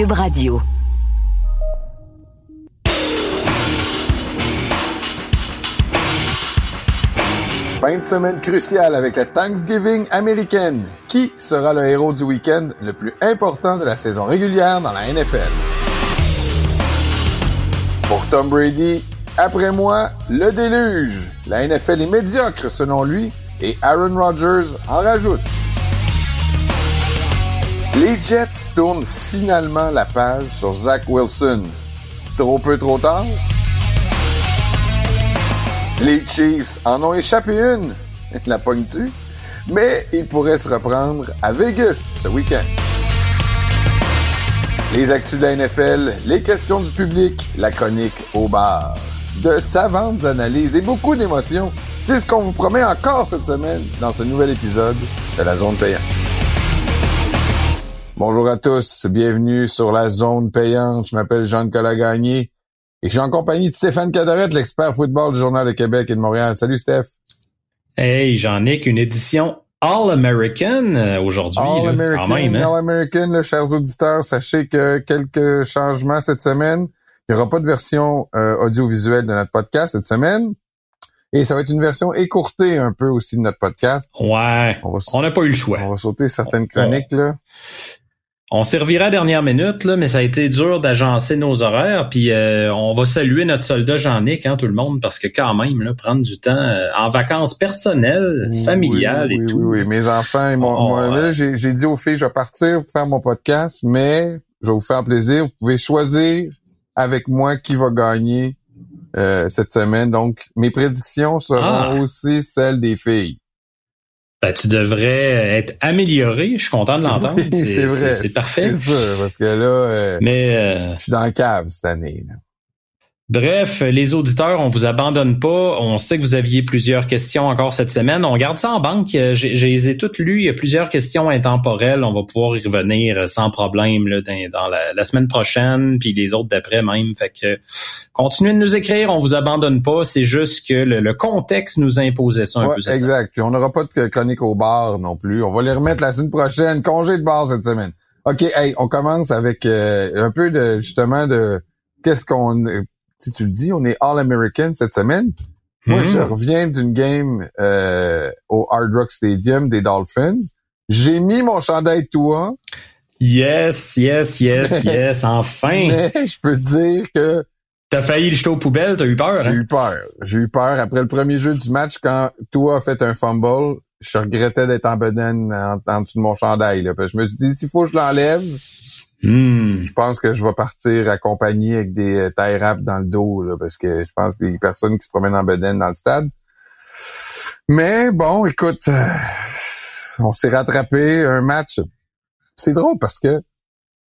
Cube Radio. Fin de semaine cruciale avec la Thanksgiving américaine. Qui sera le héros du week-end le plus important de la saison régulière dans la NFL? Pour Tom Brady, après moi, le déluge. La NFL est médiocre selon lui et Aaron Rodgers en rajoute. Les Jets tournent finalement la page sur Zach Wilson. Trop peu trop tard? Les Chiefs en ont échappé une, la pogne-tu? Mais ils pourraient se reprendre à Vegas ce week-end. Les actus de la NFL, les questions du public, la chronique au bar. De savantes analyses et beaucoup d'émotions. C'est ce qu'on vous promet encore cette semaine dans ce nouvel épisode de la Zone Payante. Bonjour à tous, bienvenue sur la Zone Payante. Je m'appelle Jean-Nicolas Gagné et je suis en compagnie de Stéphane Cadorette, l'expert football du Journal de Québec et de Montréal. Salut Steph. Hey, j'en ai qu'une édition All-American euh, aujourd'hui. All-American, hein? All-American, chers auditeurs, sachez que quelques changements cette semaine. Il n'y aura pas de version euh, audiovisuelle de notre podcast cette semaine. Et ça va être une version écourtée un peu aussi de notre podcast. Ouais, on n'a pas eu le choix. On va sauter certaines chroniques, là. On servira à dernière minute, là, mais ça a été dur d'agencer nos horaires. Puis euh, on va saluer notre soldat Jean-Nic, hein, tout le monde, parce que quand même, là, prendre du temps euh, en vacances personnelles, familiales et tout. Oui, oui, mes enfants, moi, j'ai dit aux filles, je vais partir pour faire mon podcast, mais je vais vous faire plaisir. Vous pouvez choisir avec moi qui va gagner euh, cette semaine. Donc, mes prédictions seront ah. aussi celles des filles. Ben, tu devrais être amélioré. Je suis content de l'entendre. c'est vrai. C'est parfait. C'est sûr, parce que là, euh, Mais, euh, je suis dans le cave cette année. Là. Bref, les auditeurs, on vous abandonne pas. On sait que vous aviez plusieurs questions encore cette semaine. On garde ça en banque. J'ai les ai toutes lues. Il y a plusieurs questions intemporelles. On va pouvoir y revenir sans problème là, dans, la, semaine prochaine, puis les autres d'après même. Fait que continuez de nous écrire. On vous abandonne pas. C'est juste que le, contexte nous imposait ça un peu. exact. Puis on n'aura pas de chronique au bar non plus. On va les remettre la semaine prochaine. Congé de bar cette semaine. OK, hey, on commence avec euh, un peu de justement de qu'est-ce qu'on si tu le dis, on est All-American cette semaine. Moi, je hmm. reviens d'une game euh, au Hard Rock Stadium des Dolphins. J'ai mis mon chandail toi. Yes, yes, yes, yes, enfin. Mais je peux te dire que T'as failli le jeter aux poubelles, t'as eu peur, J'ai hein? eu peur. J'ai eu peur. Après le premier jeu du match, quand toi a fait un fumble, je regrettais d'être en bedaine en, en, dessous de mon chandail. Là. Je me suis dit, s'il faut que je l'enlève, Hmm. Je pense que je vais partir accompagné avec des euh, tie wraps dans le dos, là, parce que je pense qu'il y a personne qui se promène en bedaine dans le stade. Mais bon, écoute, euh, on s'est rattrapé un match. C'est drôle parce que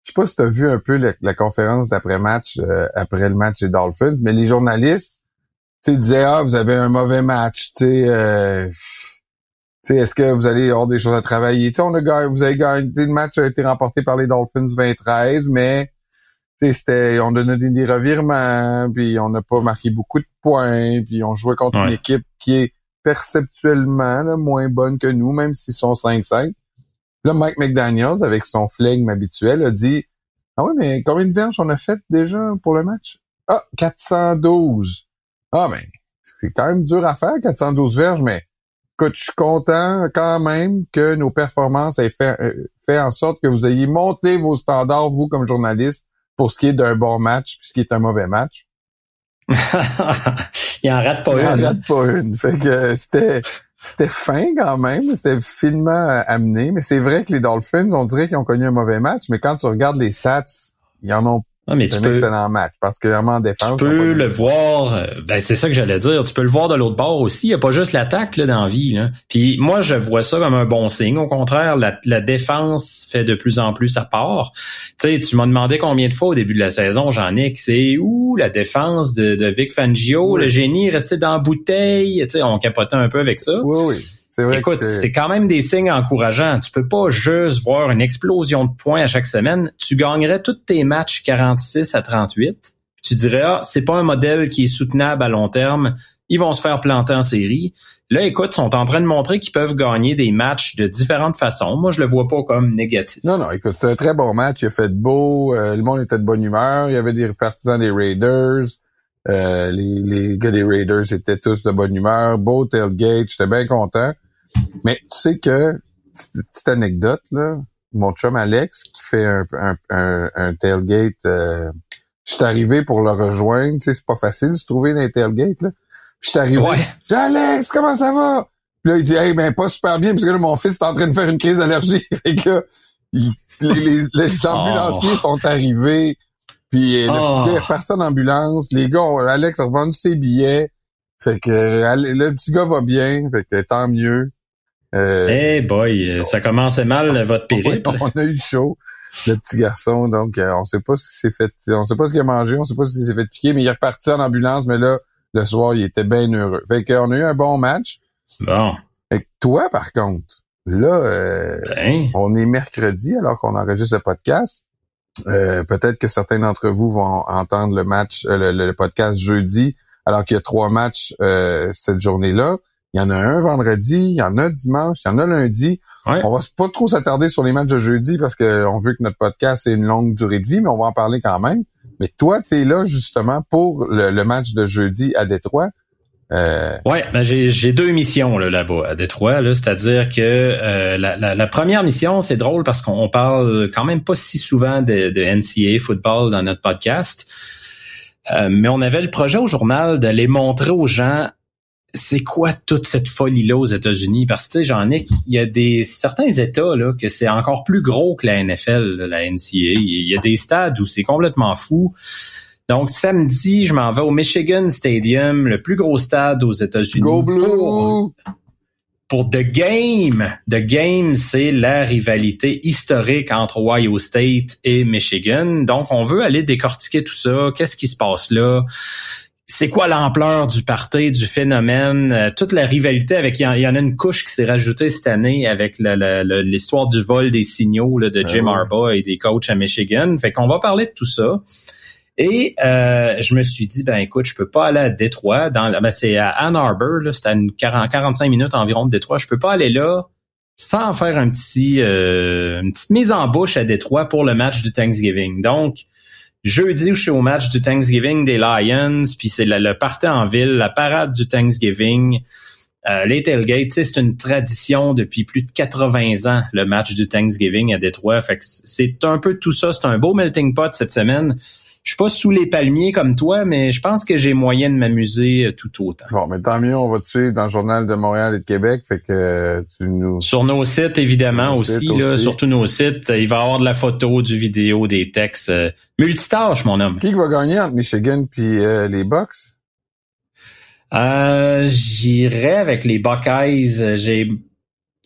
je sais pas si tu as vu un peu la, conférence d'après-match euh, après le match des Dolphins, mais les journalistes, tu disaient ah vous avez un mauvais match, tu sais est-ce que vous allez avoir des choses à travailler? T'sais, on a vous avez gagné, le match a été remporté par les Dolphins 2013, mais c'était, on a donné des revirements, puis on n'a pas marqué beaucoup de points, puis on jouait contre une équipe qui est perceptuellement moins bonne que nous, même s'ils sont 5-5. Là, Mike McDaniels, avec son flegme habituel, a dit Ah oui, mais combien de verges on a fait déjà pour le match? Ah, 412. Ah ben, c'est quand même dur à faire, 412 verges, mais Écoute, je suis content quand même que nos performances aient fait, euh, fait en sorte que vous ayez monté vos standards, vous, comme journaliste, pour ce qui est d'un bon match, puis ce qui est un mauvais match. Il en rate pas une. Il en rate pas une. Fait que c'était, c'était fin quand même. C'était finement euh, amené. Mais c'est vrai que les Dolphins, on dirait qu'ils ont connu un mauvais match, mais quand tu regardes les stats, ils en ont ah, mais c'est un peux, excellent match, particulièrement en défense. Tu peux le voir, euh, ben c'est ça que j'allais dire, tu peux le voir de l'autre bord aussi. Il n'y a pas juste l'attaque là, dans la vie. Là. Puis moi, je vois ça comme un bon signe. Au contraire, la, la défense fait de plus en plus sa part. Tu sais, tu m'as demandé combien de fois au début de la saison, Jean-Nic, c'est où la défense de, de Vic Fangio, le génie resté dans la bouteille. Tu sais, on capotait un peu avec ça. Oui, oui. Écoute, c'est quand même des signes encourageants. Tu peux pas juste voir une explosion de points à chaque semaine. Tu gagnerais tous tes matchs 46 à 38. Tu dirais, ah, c'est pas un modèle qui est soutenable à long terme. Ils vont se faire planter en série. Là, écoute, sont en train de montrer qu'ils peuvent gagner des matchs de différentes façons. Moi, je le vois pas comme négatif. Non, non, écoute, c'est un très bon match. Il a fait beau. Euh, le monde était de bonne humeur. Il y avait des partisans des Raiders. Euh, les, les gars des Raiders étaient tous de bonne humeur. Beau tailgate. J'étais bien content. Mais tu sais que, petite anecdote, là, mon chum Alex, qui fait un, un, un, tailgate, euh, je suis arrivé pour le rejoindre. Tu sais, c'est pas facile de se trouver dans les tailgates, là. Je suis arrivé. Ouais. Alex, comment ça va? Puis là, il dit, hey, ben, pas super bien, parce que là, mon fils est en train de faire une crise d'allergie. et que, les, les, les, ambulanciers oh. sont arrivés. Puis le petit gars est reparti en ambulance. Les gars, Alex a revendu ses billets. Fait que le petit gars va bien. Fait que tant mieux. Euh, hey boy, ça commençait mal votre périple. On, a eu chaud, le petit garçon. Donc, euh, on sait pas ce qu'il s'est fait. On sait pas ce qu'il a mangé. On sait pas s'il s'est fait piquer, mais il est reparti en ambulance. Mais là, le soir, il était bien heureux. Fait qu'on a eu un bon match. Bon. Fait toi, par contre, là, euh, ben. on est mercredi alors qu'on enregistre le podcast. Euh, peut-être que certains d'entre vous vont entendre le match, euh, le, podcast jeudi, alors qu'il y a trois matchs cette journée-là. Il y en a un vendredi, il y en a dimanche, il y en a lundi. On va pas trop s'attarder sur les matchs de jeudi parce qu'on veut que notre podcast ait une longue durée de vie, mais on va en parler quand même. Mais toi, tu es là justement pour le, match de jeudi à Détroit. Euh... Ouais, ben j'ai deux missions là, là-bas à Détroit, là, c'est-à-dire que euh, la, première mission, c'est drôle parce qu'on parle quand même pas si souvent de, de NCAA football dans notre podcast, euh, mais on avait le projet au journal d'aller montrer aux gens c'est quoi toute cette folie-là aux États-Unis? Parce que, tu sais, j'en ai, il y a des, certains États, là, que c'est encore plus gros que la NFL, la NCA. Il y a des stades où c'est complètement fou. Donc, samedi, je m'en vais au Michigan Stadium, le plus gros stade aux États-Unis. Go Blue! Pour, The Game. The Game, c'est la rivalité historique entre Ohio State et Michigan. Donc, on veut aller décortiquer tout ça. Qu'est-ce qui se passe là? C'est quoi l'ampleur du party, du phénomène, euh, toute la rivalité avec il y, en a une couche qui s'est rajoutée cette année avec l'histoire du vol des signaux là, de Jim ah Harbaugh et des coachs à Michigan. Fait qu'on va parler de tout ça. Et euh, je me suis dit ben écoute, je peux pas aller à Détroit dans ben, c'est à Ann Arbor là, c'est à une 40, 45 minutes environ de Détroit, je peux pas aller là sans faire un petit euh, une petite mise en bouche à Détroit pour le match du Thanksgiving. Donc Jeudi, je suis au match du Thanksgiving des Lions, puis c'est le, le en ville, la parade du Thanksgiving. Euh, les tailgates, c'est une tradition depuis plus de 80 ans, le match du Thanksgiving à Détroit. Fait que c'est un peu tout ça. C'est un beau melting pot cette semaine je suis pas sous les palmiers comme toi, mais je pense que j'ai moyen de m'amuser euh, tout autant. Bon, mais tant mieux, on va te suivre dans le journal de Montréal et de Québec, fait que euh, tu nous... Sur nos sites, évidemment, aussi, là, sur tous nos sites, il va y avoir de la photo, du vidéo, des textes. Euh, multitâche, mon homme. Qui va gagner entre Michigan puis les Bucks? Euh, J'irai avec les Buckeyes. J'ai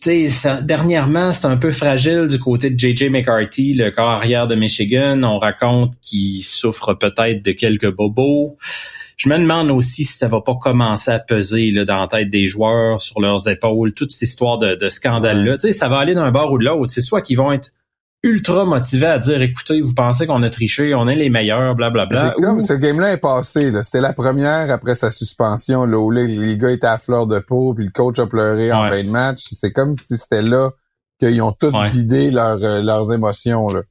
ça, dernièrement, c'est un peu fragile du côté de JJ McCarthy, le corps arrière de Michigan. On raconte qu'il souffre peut-être de quelques bobos. Je me demande aussi si ça va pas commencer à peser là, dans la tête des joueurs, sur leurs épaules, toute cette histoire de, de scandale-là. sais, Ça va aller d'un bord ou de l'autre. C'est soit qu'ils vont être ultra motivé à dire écoutez, vous pensez qu'on a triché, on est les meilleurs, blablabla. C'est comme ce game-là est passé. C'était la première après sa suspension, là, où les, gars étaient à fleur de peau, puis le coach a pleuré en fin de match. C'est comme si c'était là qu'ils ont tout vidé euh, leurs émotions. Là.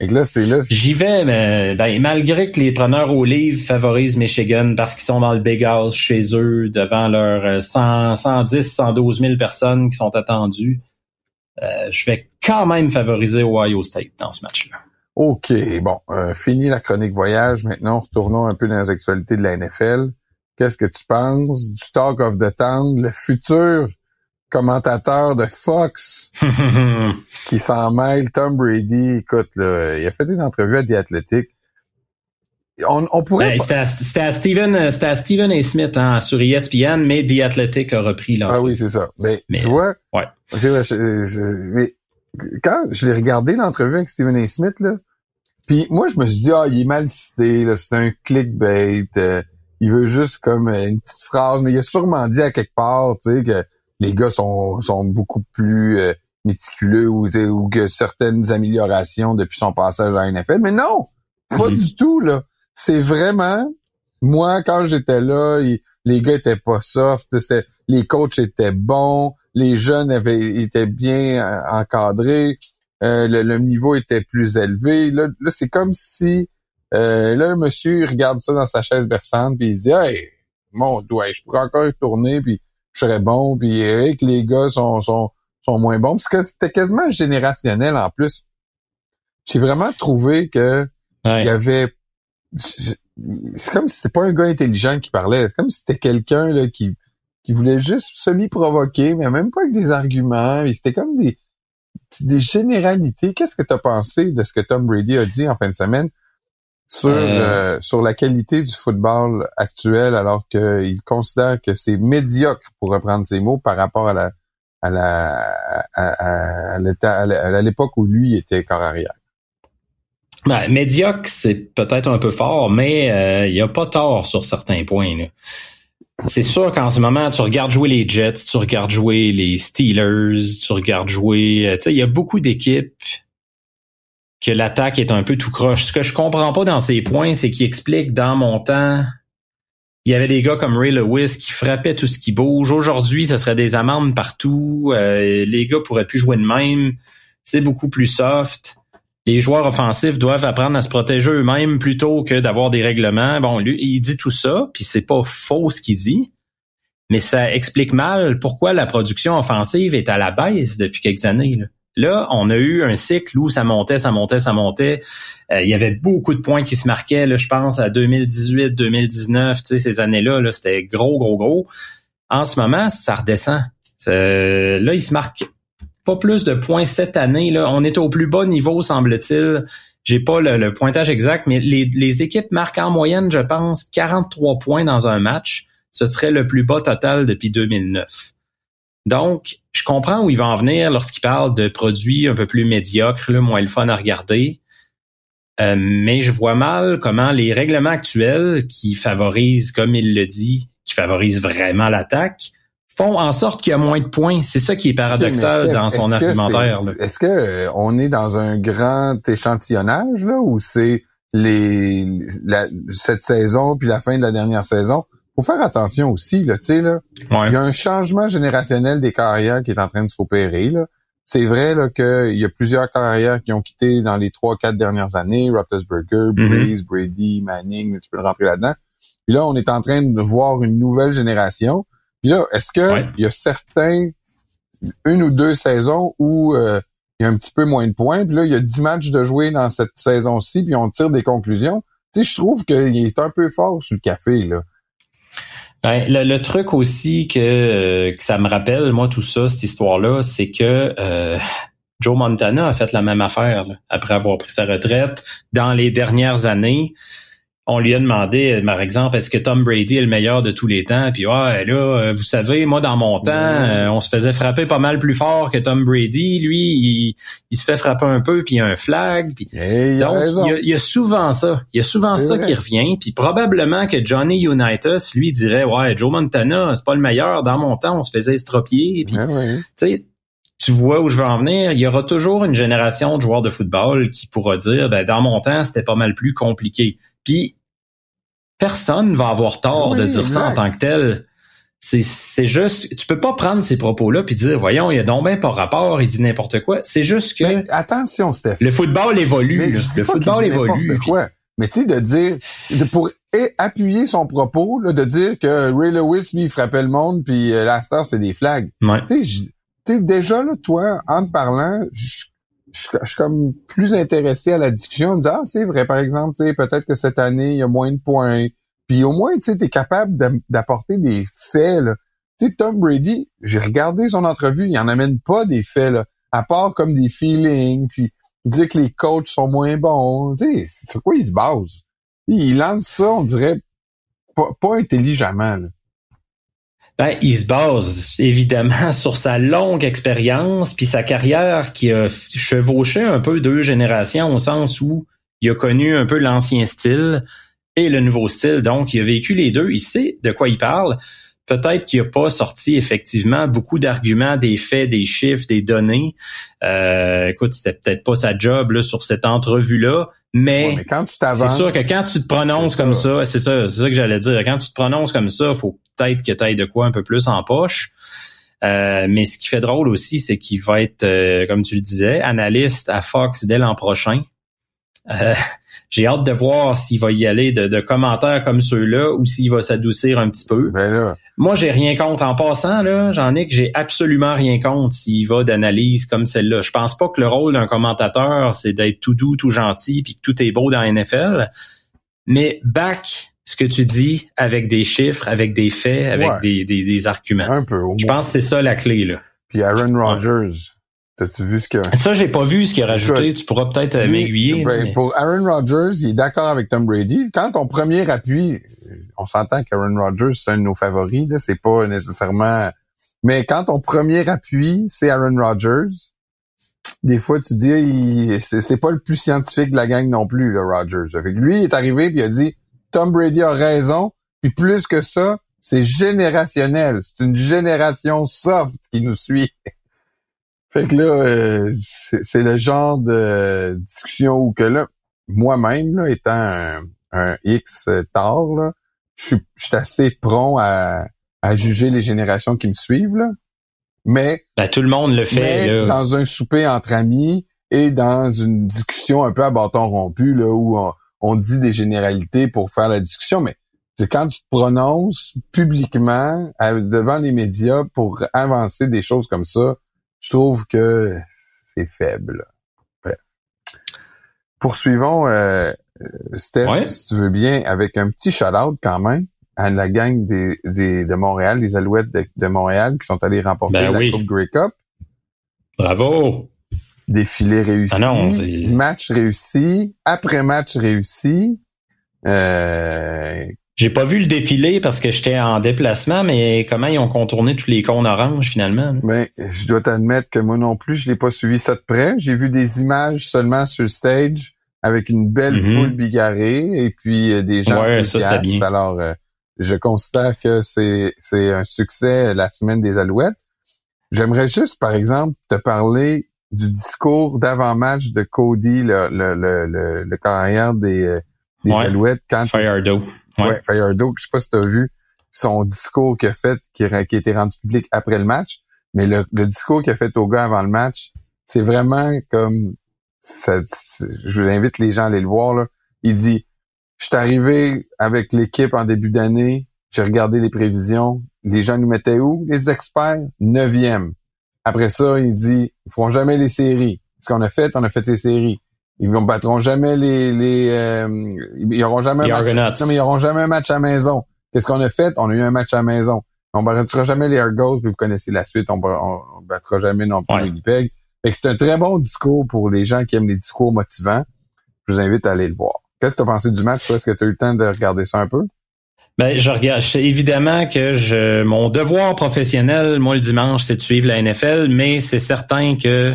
Et là, c'est là. J'y vais, mais ben, malgré que les preneurs au livre favorisent Michigan parce qu'ils sont dans le Big House chez eux devant leurs 100, 110, 112 000 personnes qui sont attendues. Euh, je vais quand même favoriser Ohio State dans ce match-là. OK, bon, euh, fini la chronique voyage. Maintenant, retournons un peu dans les actualités de la NFL. Qu'est-ce que tu penses du Talk of the Town, le futur commentateur de Fox qui s'en mêle, Tom Brady? Écoute, là, il a fait une entrevue à The Athletic on, pourrait. Ben, c'était à, Steven, euh, c'était à Steven A. Smith hein, sur ESPN, mais The Athletic a repris là. Ah oui, c'est ça. Mais, tu vois, ouais. mais quand je l'ai regardé l'entrevue avec Steven A. Smith là, puis moi je me suis dit ah il est mal cité là, c'est un clickbait, euh, il veut juste comme euh, une petite phrase, mais il a sûrement dit à quelque part, tu sais que les gars sont sont beaucoup plus méticuleux ou, ou que certaines améliorations depuis son passage à la NFL, mais non, pas mm-hmm. du tout là c'est vraiment moi quand j'étais là, les gars étaient pas soft. C'était les coachs étaient bons, les jeunes avaient étaient bien euh, encadrés, euh, le, niveau était plus élevé. Là, c'est comme si euh, là, un monsieur il regarde ça dans sa chaise berçante, puis il se dit Hey, mon doigt, je pourrais encore y tourner, puis je serais bon, puis que les gars sont, sont, sont moins bons. Parce que c'était quasiment générationnel en plus. J'ai vraiment trouvé que il y avait c'est comme si c'était pas un gars intelligent qui parlait. C'est comme si c'était quelqu'un là, qui, qui voulait juste semi-provoquer, mais même pas avec des arguments. C'était comme des, des généralités. Qu'est-ce que tu as pensé de ce que Tom Brady a dit en fin de semaine sur, euh. Euh, sur la qualité du football actuel alors qu'il considère que c'est médiocre, pour reprendre ses mots, par rapport à la à la à, à l'époque où lui était corps arrière? Ben, médiocre, c'est peut-être un peu fort, mais euh, il n'y a pas tort sur certains points. C'est sûr qu'en ce moment, tu regardes jouer les Jets, tu regardes jouer les Steelers, tu regardes jouer... Euh, tu il y a beaucoup d'équipes que l'attaque est un peu tout croche. Ce que je comprends pas dans ces points, c'est qu'il explique dans mon temps, il y avait des gars comme Ray Lewis qui frappaient tout ce qui bouge. Aujourd'hui, ce serait des amendes partout. Euh, les gars pourraient plus jouer de même. C'est beaucoup plus soft les joueurs offensifs doivent apprendre à se protéger eux-mêmes plutôt que d'avoir des règlements. Bon, lui, il dit tout ça, puis c'est pas faux ce qu'il dit, mais ça explique mal pourquoi la production offensive est à la baisse depuis quelques années. Là, on a eu un cycle où ça montait, ça montait, ça montait. Euh, il y avait beaucoup de points qui se marquaient, là, je pense, à 2018, 2019, tu sais, ces années-là, -là, c'était gros, gros, gros. En ce moment, ça redescend. là, il se marque pas plus de points cette année. Là. On est au plus bas niveau, semble-t-il. J'ai pas le, pointage exact, mais les, équipes marquent en moyenne, je pense, 43 points dans un match. Ce serait le plus bas total depuis 2009. Donc, je comprends où il va en venir lorsqu'il parle de produits un peu plus médiocres, là, moins le fun à regarder. Euh, mais je vois mal comment les règlements actuels qui favorisent, comme il le dit, qui favorisent vraiment l'attaque, font en sorte qu'il y a moins de points. C'est ça qui est paradoxal dans son argumentaire. Est-ce que euh, on est dans un grand échantillonnage là ou c'est les cette saison puis la fin de la dernière saison? Faut faire attention aussi là, tu sais là. Il y a un changement générationnel des carrières qui est en train de s'opérer là. C'est vrai là qu'il y a plusieurs carrières qui ont quitté dans les trois quatre dernières années, Roethlisberger, mm-hmm. Breeze, Brady, Manning, tu peux le rentrer là-dedans. Puis là, on est en train de voir une nouvelle génération puis là, est-ce que il y a certains, une ou deux saisons où euh, il y a un petit peu moins de points, puis là, il y a dix matchs de jouer dans cette saison-ci, puis on tire des conclusions? Tu sais, je trouve qu'il est un peu fort sur le café, là. Ben, le, truc aussi que, euh, que ça me rappelle, moi, tout ça, cette histoire-là, c'est que euh, Joe Montana a fait la même affaire après avoir pris sa retraite dans les dernières années on lui a demandé, par exemple, est-ce que Tom Brady est le meilleur de tous les temps? Puis ouais, là, euh, vous savez, moi dans mon temps, euh, on se faisait frapper pas mal plus fort que Tom Brady. Lui, il, se fait frapper un peu, puis il y a un flag. Puis... donc, il y, a, souvent ça. Il y a souvent ça qui revient. Puis probablement que Johnny Unitas, lui, dirait ouais, Joe Montana, c'est pas le meilleur. Dans mon temps, on se faisait estropier. Puis, tu vois où je veux en venir, il y aura toujours une génération de joueurs de football qui pourra dire ben dans mon temps, c'était pas mal plus compliqué. Puis personne va avoir tort de dire ça en tant que tel. C'est juste, tu peux pas prendre ces propos-là puis dire, voyons, il y a donc bien pas rapport, il dit n'importe quoi. C'est juste que. Mais attention, Steph. Le football évolue. Le football évolue. Quoi. Mais tu sais, de dire, de, pour appuyer son propos, là, de dire que Ray Lewis, lui, il frappait le monde, puis euh, c'est des flags. Tu sais, déjà, là, toi, en te parlant, je je, suis comme plus intéressé à la discussion, de ah, c'est vrai, par exemple, peut-être que cette année, il y a moins de points. Puis au moins, tu es capable d'apporter des faits. Tu sais, Tom Brady, j'ai regardé son entrevue, il en amène pas des faits, là, à part comme des feelings, puis il dit que les coachs sont moins bons. Tu sais, sur quoi il se base? Il lance ça, on dirait, pas, pas intelligemment. Là. Ben, il se base évidemment sur sa longue expérience puis sa carrière qui a chevauché un peu deux générations au sens où il a connu un peu l'ancien style et le nouveau style. Donc, il a vécu les deux. Il sait de quoi il parle. Peut-être qu'il n'a pas sorti effectivement beaucoup d'arguments, des faits, des chiffres, des données. Euh, écoute, c'était peut-être pas sa job là, sur cette entrevue-là, mais, quand tu c'est sûr que quand tu te prononces comme ça, c'est ça, c'est ça que j'allais dire. Quand tu te prononces comme ça, faut peut-être que tu ailles de quoi un peu plus en poche. Euh, mais ce qui fait drôle aussi, c'est qu'il va être, euh, comme tu le disais, analyste à Fox dès l'an prochain. Euh, j'ai hâte de voir s'il va y aller de, commentaires comme ceux-là ou s'il va s'adoucir un petit peu. Ben Moi, j'ai rien contre. En passant, là, j'en ai que j'ai absolument rien contre s'il va d'analyse comme celle-là. Je pense pas que le rôle d'un commentateur, c'est d'être tout doux, tout gentil, puis que tout est beau dans la NFL. Mais back ce que tu dis avec des chiffres, avec des faits, avec des, des, des, arguments. Un peu. Je pense que c'est ça la clé, là. Puis Aaron Rodgers, T'as-tu vu ce que... Ça, j'ai pas vu ce qu'il a rajouté. Tu pourras peut-être euh, m'aiguiller. Ben, Pour Aaron Rodgers, il est d'accord avec Tom Brady. Quand ton premier appui, on s'entend qu'Aaron Rodgers, c'est un de nos favoris, là. C'est pas nécessairement... Mais quand ton premier appui, c'est Aaron Rodgers, des fois, tu dis, c'est pas le plus scientifique de la gang non plus, le Rodgers. Avec lui, il est arrivé puis il a dit, Tom Brady a raison. Puis plus que ça, c'est générationnel. C'est une génération soft qui nous suit. Fait que là, euh, c'est le genre de discussion où que là, moi-même, là, étant un, X tard, là, je suis assez prompt à, à juger les générations qui me suivent. Là. Mais ben, tout le monde le fait. Dans un souper entre amis et dans une discussion un peu à bâton rompu, là, où on, on dit des généralités pour faire la discussion, mais c'est quand tu te prononces publiquement devant les médias pour avancer des choses comme ça, je trouve que c'est faible. Poursuivons, euh, Steph, si tu veux bien, avec un petit shout-out quand même à la gang des, des de Montréal, les Alouettes de, Montréal qui sont allés remporter ben la Coupe Grey Cup. Bravo! Défilé réussi, ah match réussi, après match réussi. Euh, j'ai pas vu le défilé parce que j'étais en déplacement, mais comment ils ont contourné tous les cônes oranges finalement? Ben, je dois t'admettre que moi non plus, je l'ai pas suivi ça de près. J'ai vu des images seulement sur le stage avec une belle mm-hmm. foule bigarrée et puis euh, des gens ouais, ça, bien. Alors, euh, je considère que c'est c'est un succès la semaine des Alouettes. J'aimerais juste, par exemple, te parler du discours d'avant-match de Cody, le, le, le, le, carrière des, euh, des Alouettes. Quand Ouais, Firedo, je sais pas si tu as vu son discours qu'il a fait, qui, a été rendu public après le match, mais le, discours qu'il a fait au gars avant le match, c'est vraiment comme je vous invite les gens à aller le voir. Là. Il dit Je suis arrivé avec l'équipe en début d'année, j'ai regardé les prévisions, les gens nous mettaient où? Les experts, neuvième. Après ça, il dit Ils feront jamais les séries. Ce qu'on a fait, on a fait les séries. Ils ne battront jamais les, les euh, ils auront jamais un match, non, mais ils auront jamais un match à maison. Qu'est-ce qu'on a fait? On a eu un match à maison. On battra jamais les Argos, puis vous connaissez la suite. On, on, battra jamais non plus les Winnipeg. c'est un très bon discours pour les gens qui aiment les discours motivants. Je vous invite à aller le voir. Qu'est-ce que tu as pensé du match? Est-ce que tu as eu le temps de regarder ça un peu? Ben, je regarde. évidemment que je, mon devoir professionnel, moi, le dimanche, c'est de suivre la NFL, mais c'est certain que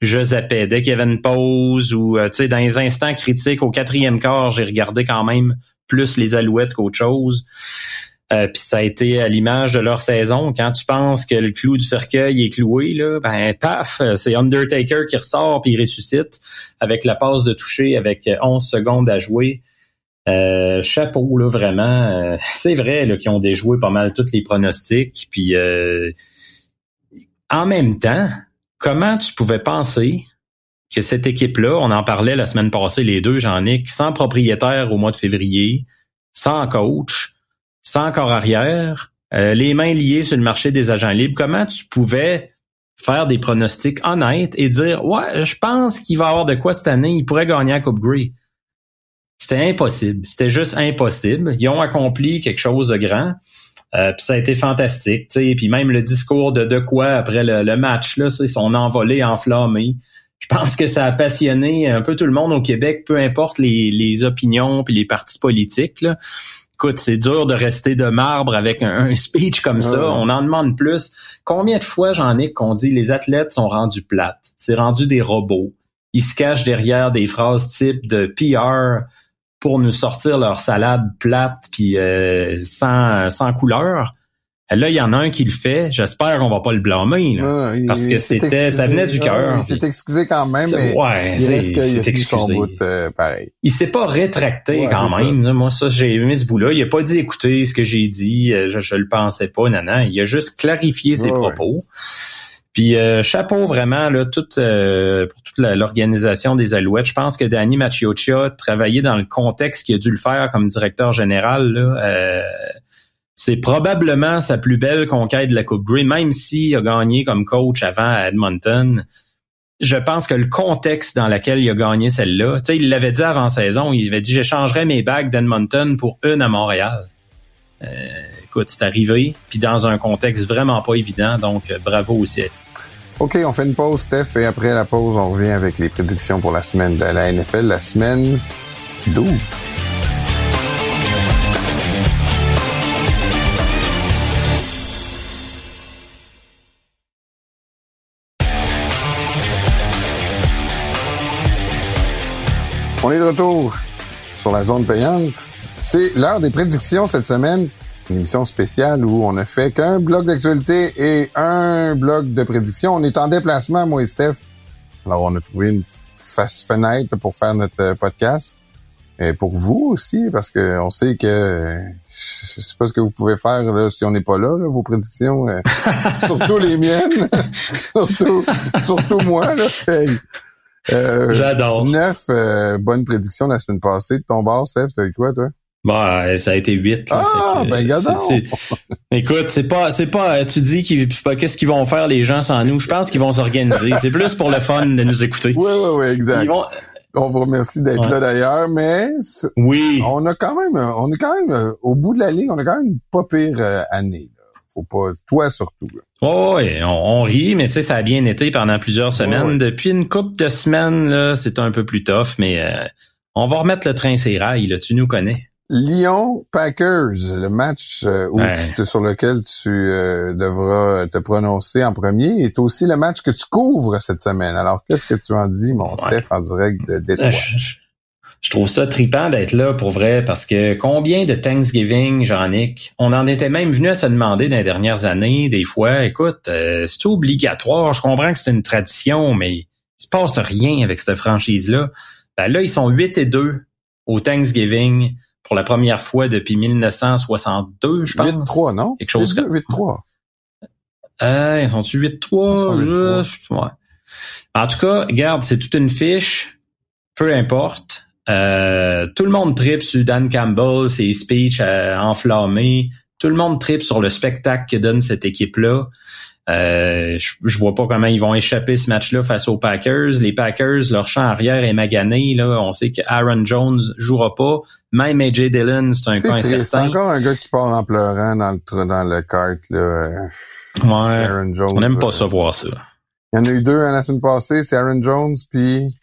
je zappais. Dès qu'il y avait une pause ou euh, tu dans les instants critiques, au quatrième quart, j'ai regardé quand même plus les alouettes qu'autre chose. Euh, puis ça a été à l'image de leur saison. Quand tu penses que le clou du cercueil est cloué, là, ben paf, c'est Undertaker qui ressort puis il ressuscite avec la passe de toucher avec 11 secondes à jouer. Euh, chapeau là vraiment. c'est vrai là qu'ils ont déjoué pas mal tous les pronostics. Puis en même temps, comment tu pouvais penser que cette équipe-là, on en parlait la semaine passée, les deux, Jean-Nic, sans propriétaire au mois de février, sans coach, sans corps arrière, euh, les mains liées sur le marché des agents libres, comment tu pouvais faire des pronostics honnêtes et dire Ouais, je pense qu'il va avoir de quoi cette année, il pourrait gagner la Coupe Grey. C'était impossible. C'était juste impossible. Ils ont accompli quelque chose de grand. Euh, puis ça a été fantastique, tu sais. Puis même le discours de De quoi après le, match, là, c'est son envolé enflammé. Je pense que ça a passionné un peu tout le monde au Québec, peu importe les, les opinions puis les partis politiques. Là. Écoute, c'est dur de rester de marbre avec un, speech comme ça. On en demande plus. Combien de fois j'en ai qu'on dit les athlètes sont rendus plates, c'est rendu des robots. Ils se cachent derrière des phrases type de PR pour nous sortir leur salade plate puis euh, sans, sans couleur. Là, il y en a un qui le fait. J'espère qu'on va pas le blâmer, là, parce que c'était, ça venait du cœur. il s'est excusé quand même, mais ouais, il excusé. Bout, euh, pareil. Il s'est pas rétracté quand même. Moi, ça, j'ai aimé ce bout-là. Il a pas dit, écoutez, ce que j'ai dit, euh, je, je le pensais pas, non, Il a juste clarifié ses propos. Puis euh, chapeau vraiment toute, pour toute l'organisation des Alouettes. Je pense que Danny Macchiocia travaillé dans le contexte qu'il a dû le faire comme directeur général. Là, c'est probablement sa plus belle conquête de la Coupe Grey, même s'il a gagné comme coach avant à Edmonton. Je pense que le contexte dans lequel il a gagné celle-là, tu sais, il l'avait dit avant saison, il avait dit j'échangerais mes bagues d'Edmonton pour une à Montréal. Euh, écoute, c'est arrivé, puis dans un contexte vraiment pas évident, donc euh, bravo aussi. OK, on fait une pause, Steph, et après la pause, on revient avec les prédictions pour la semaine de la NFL, la semaine 12. On est de retour sur la zone payante. C'est l'heure des prédictions cette semaine. Une émission spéciale où on ne fait qu'un bloc d'actualité et un bloc de prédictions. On est en déplacement, moi et Steph. Alors, on a trouvé une petite face fenêtre pour faire notre euh, podcast. Et pour vous aussi, parce que on sait que je sais pas ce que vous pouvez faire là, si on n'est pas là, vos prédictions. Euh, surtout les miennes. surtout, surtout moi. Là. Euh, J'adore. Neuf euh, bonnes prédictions la semaine passée de ton bar, Seth. T'as eu quoi, toi? Bah, ça a été huit. ah, ben, Écoute, c'est pas, c'est pas, tu dis qu'ils, qu'est-ce qu'ils vont faire les gens sans nous. Je pense qu'ils vont s'organiser. c'est plus pour le fun de nous écouter. Oui, oui, oui, exact. On vous remercie d'être là d'ailleurs, mais oui, on a quand même, on est quand même euh, au bout de la ligne, on a quand même une pas pire année. Faut pas, toi surtout. Oh, oui, on, rit, mais tu sais, ça a bien été pendant plusieurs semaines. Depuis une couple de semaines, là, c'est un peu plus tough, mais euh, on va remettre le train ses rails, là, tu nous connais. Lyon Packers, le match euh, sur lequel tu euh, devras te prononcer en premier, est aussi le match que tu couvres cette semaine. Alors, qu'est-ce que tu en dis, mon Steph, en direct de Détroit? je trouve ça tripant d'être là pour vrai parce que combien de Thanksgiving, Jean-Nic, on en était même venu à se demander dans les dernières années, des fois, écoute, euh, c'est obligatoire, je comprends que c'est une tradition, mais il se passe rien avec cette franchise-là. Ben là, ils sont 8 et 2 au Thanksgiving pour la première fois depuis 1962, je pense. 8-3, non? Quelque chose 8-3. Euh, ils sont-tu 8-3? Ouais. En tout cas, regarde, c'est toute une fiche. Peu importe. Euh, tout le monde tripe sur Dan Campbell, ses speeches euh, enflammés. Tout le monde tripe sur le spectacle que donne cette équipe-là. Euh, je, vois pas comment ils vont échapper ce match-là face aux Packers. Les Packers, leur champ arrière est magané. Là, on sait que Aaron Jones jouera pas. Même AJ Dillon, c'est un peu incertain. C'est encore un gars qui part en pleurant dans le dans le kart. Là. Ouais. Aaron Jones, on n'aime pas ça voir ça. Il y en a eu deux hein, la semaine passée, c'est Aaron Jones puis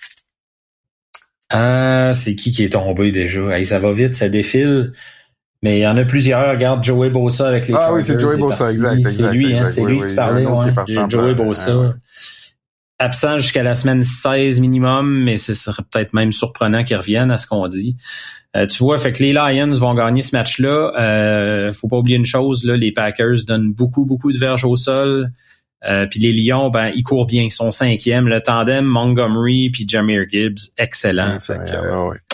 ah, c'est qui qui est tombé déjà? ça va vite, ça défile. Mais il y en a plusieurs. Regarde Joey Bossa avec les Ah oui, c'est Joey Bossa, exact, C'est lui, hein, c'est lui qui parlait. Ouais. Joey Bossa. Absent jusqu'à la semaine 16 minimum, mais ce serait peut-être même surprenant qu'il revienne à ce qu'on dit. Euh, tu vois, fait que les Lions vont gagner ce match-là. Euh, faut pas oublier une chose, là, les Packers donnent beaucoup, beaucoup de verges au sol. Euh, puis les Lions, ben ils courent bien, ils sont cinquièmes. Le tandem Montgomery puis Jameer Gibbs, excellent. fait, que,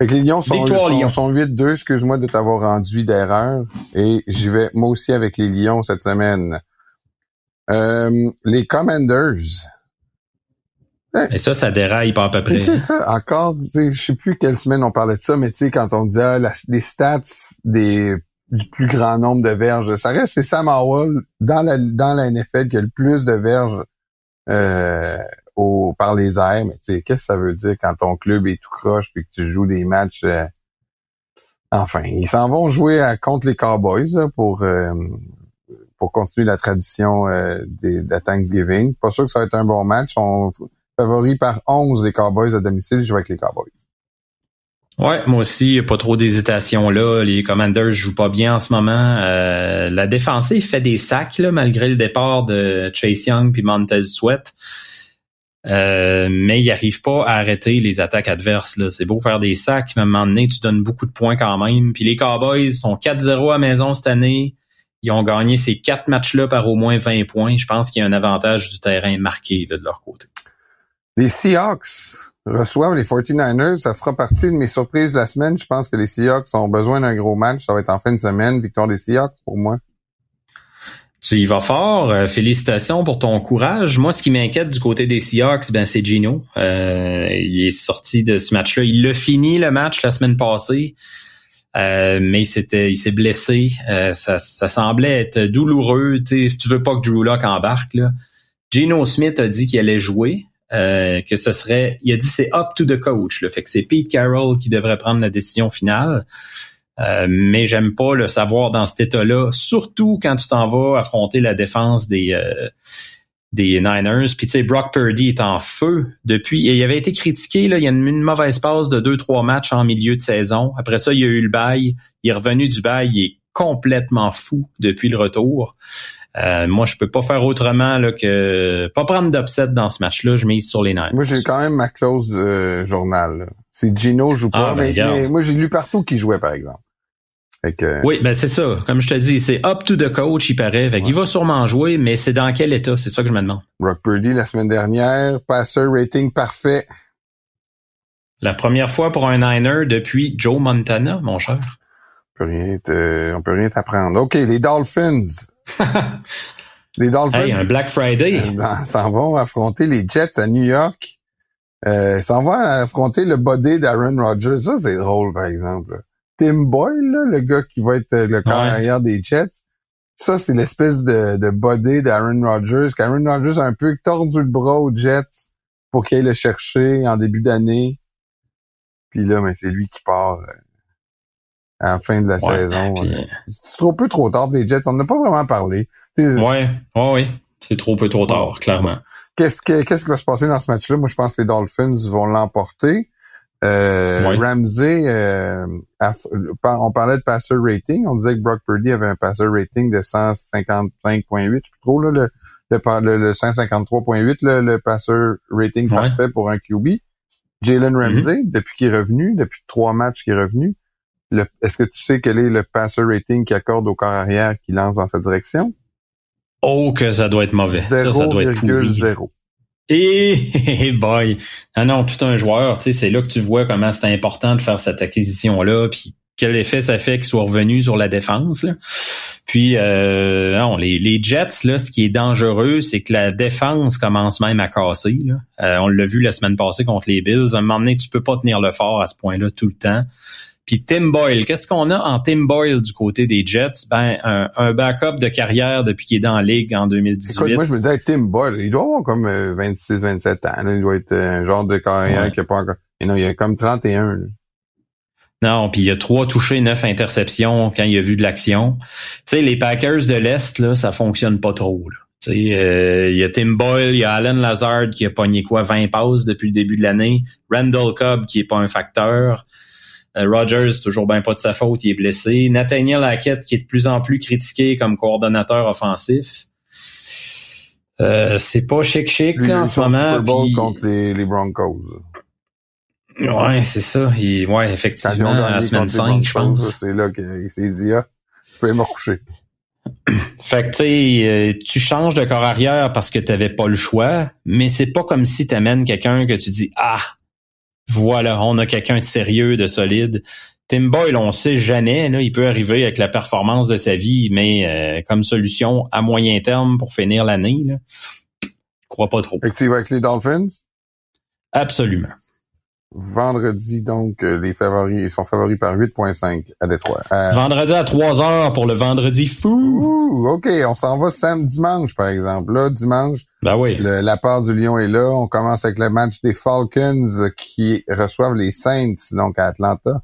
les Lions sont, sont, 8-2. Excuse-moi de t'avoir rendu d'erreur. Et j'y vais moi aussi avec les Lions cette semaine. Euh, les Commanders. Et ça, ça déraille pas à peu près. C'est ça, encore, je sais plus quelle semaine on parlait de ça, mais tu sais, quand on disait ah, les stats des du plus grand nombre de verges. Ça reste, c'est Sam Howell dans la, dans la NFL qui a le plus de verges euh, par les airs. Mais tu sais, qu'est-ce que ça veut dire quand ton club est tout croche puis que tu joues des matchs... Euh, enfin, ils s'en vont jouer contre les Cowboys pour... Euh, pour continuer la tradition de la Thanksgiving. Pas sûr que ça va être un bon match. On favoris par 11 les Cowboys à domicile. Je vais avec les Cowboys. Ouais, moi aussi, pas trop d'hésitation là. Les Commanders jouent pas bien en ce moment. Euh, la défensive fait des sacs là, malgré le départ de Chase Young puis Montez Sweat. Euh, mais il arrive pas à arrêter les attaques adverses. Là. C'est beau faire des sacs, mais à un moment donné, tu donnes beaucoup de points quand même. Puis les Cowboys sont 4-0 à maison cette année. Ils ont gagné ces quatre matchs-là par au moins 20 points. Je pense qu'il y a un avantage du terrain marqué de leur côté. Les Seahawks reçoivent les 49ers. Ça fera partie de mes surprises de la semaine. Je pense que les Seahawks ont besoin d'un gros match. Ça va être en fin de semaine. Victoire des Seahawks pour moi. Tu y vas fort. Euh, félicitations pour ton courage. Moi, ce qui m'inquiète du côté des Seahawks, ben c'est Gino. Euh, il est sorti de ce match-là. Il l'a fini le match la semaine passée. Euh, mais c'était, il s'est blessé. Euh, ça, ça, semblait être douloureux. Tu veux pas que Drew Lock embarque. Là. Gino Smith a dit qu'il allait jouer, euh, que ce serait, il a dit c'est up to the coach. Le fait que c'est Pete Carroll qui devrait prendre la décision finale. Mais j'aime pas le savoir dans cet état-là, surtout quand tu t'en vas affronter la défense des des Niners. Puis tu sais, Brock Purdy est en feu depuis. Il avait été critiqué, là, il y a une, une, mauvaise passe de deux, trois matchs en milieu de saison. Après ça, il y a eu le bail. Il est revenu du bail. Il est complètement fou depuis le retour. Euh, moi, je peux pas faire autrement là, que pas prendre d'upset dans ce match-là. Je mise sur les Niners. Moi, j'ai quand même ma clause euh, journal. Si Gino joue pas, ah, ben, mais, moi, j'ai lu partout qu'il jouait, par exemple. Oui, ben c'est ça. Comme je te dis, c'est up to the coach, il paraît. Fait Il va sûrement jouer, mais c'est dans quel état? C'est ça que je me demande. Brock Purdy, la semaine dernière, passer rating parfait. La première fois pour un Niner depuis Joe Montana, mon cher. On peut rien, on peut rien t'apprendre. OK, les Dolphins. les Dolphins. Hey, un Black Friday. Ben, s'en vont affronter les Jets à New York. Euh, s'en vont affronter le body d'Aaron Rodgers. Ça, c'est drôle, par exemple. Tim Boyle, le gars qui va être le corps arrière des Jets. Ça, c'est l'espèce de, de body d'Aaron Rodgers. Qu'Aaron Rodgers a un peu tordu le bras aux Jets pour qu'il aille le chercher en début d'année. Puis là, mais c'est lui qui part euh, à la fin de la saison. C'est trop peu trop tard pour les Jets. On n'a pas vraiment parlé. Ouais, ouais, oui. C'est trop peu trop tard, clairement. Qu'est-ce, que, qu'est-ce qui va se passer dans ce match-là? Moi, je pense que les Dolphins vont l'emporter. Euh, Ramsey, euh, on parlait de passer rating. On disait que Brock Purdy avait un passer rating de 155.8. Trop là, le, le, le, 153.8, le, le passer rating parfait pour un QB. Jalen mm-hmm. Ramsey, depuis qu'il est revenu, depuis trois matchs qu'il est revenu, est-ce que tu sais quel est le passer rating qu'il accorde au corps arrière qui lance dans sa direction? Oh, que ça doit être mauvais. 0, ça, ça doit être pourri. 0. Et boy, ah non, tout un joueur, c'est là que tu vois comment c'est important de faire cette acquisition là, puis quel effet ça fait qu'il soit revenu sur la défense. Là. Puis euh, non, les, les, Jets, là, ce qui est dangereux, c'est que la défense commence même à casser. Là. Euh, on l'a vu la semaine passée contre les Bills. À un moment donné, tu peux pas tenir le fort à ce point-là tout le temps. Puis Tim Boyle, qu'est-ce qu'on a en Tim Boyle du côté des Jets? Ben, un, backup de carrière depuis qu'il est dans la ligue en 2018. Écoute, moi, je me disais, Tim Boyle, il doit avoir comme 26, euh, 27 ans. Il doit être un genre de carrière qui a pas encore... Et non, il a comme 31. Non, puis il a trois touchés, neuf interceptions quand il a vu de l'action. Tu sais, les Packers de l'Est, là, ça fonctionne pas trop. Là. Euh, il y a Tim Boyle, il y a Alan Lazard qui a pogné quoi 20 passes depuis le début de l'année, Randall Cobb qui est pas un facteur. Euh, Rogers, toujours bien pas de sa faute, il est blessé. Nathaniel Hackett, qui est de plus en plus critiqué comme coordonnateur offensif. Euh, c'est pas chic-chic en ce moment. Super contre les, Broncos. Ouais, c'est ça. Il, ouais, effectivement, à la semaine 5, je pense. C'est là qu'il s'est dit, ah, je peux me recoucher. Fait que tu sais, euh, tu changes de corps arrière parce que tu n'avais pas le choix, mais c'est pas comme si tu amènes quelqu'un que tu dis ah voilà, on a quelqu'un de sérieux, de solide. Tim Boyle, on sait jamais, là, il peut arriver avec la performance de sa vie, mais euh, comme solution à moyen terme pour finir l'année, je crois pas trop. Active avec les Dolphins? Absolument. Vendredi, donc, euh, les favoris ils sont favoris par 8.5 à Détroit. Euh, vendredi à 3 heures pour le vendredi fou. OK, on s'en va samedi dimanche, par exemple. Là, dimanche, ben oui. la part du Lion est là. On commence avec le match des Falcons qui reçoivent les Saints, donc à Atlanta.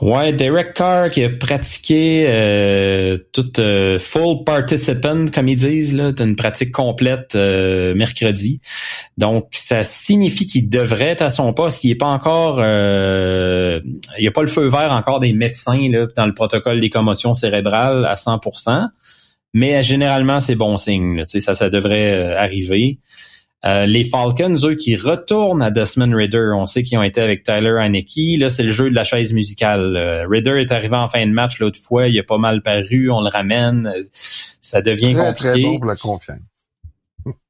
Ouais, Derek Carr qui a pratiqué euh, toute euh, full participant, comme ils disent, là, une pratique complète euh, mercredi. Donc, ça signifie qu'il devrait être à son poste. Il n'est pas encore, il n'y a pas le feu vert encore des médecins là, dans le protocole des commotions cérébrales à 100%. Mais généralement, c'est bon signe. Là, ça, ça devrait arriver. Euh, les Falcons, eux, qui retournent à Desmond Ritter. On sait qu'ils ont été avec Tyler Haneke. Là, c'est le jeu de la chaise musicale. Euh, Ritter est arrivé en fin de match l'autre fois. Il a pas mal paru. On le ramène. Ça devient Très, compliqué. très bon pour la confiance.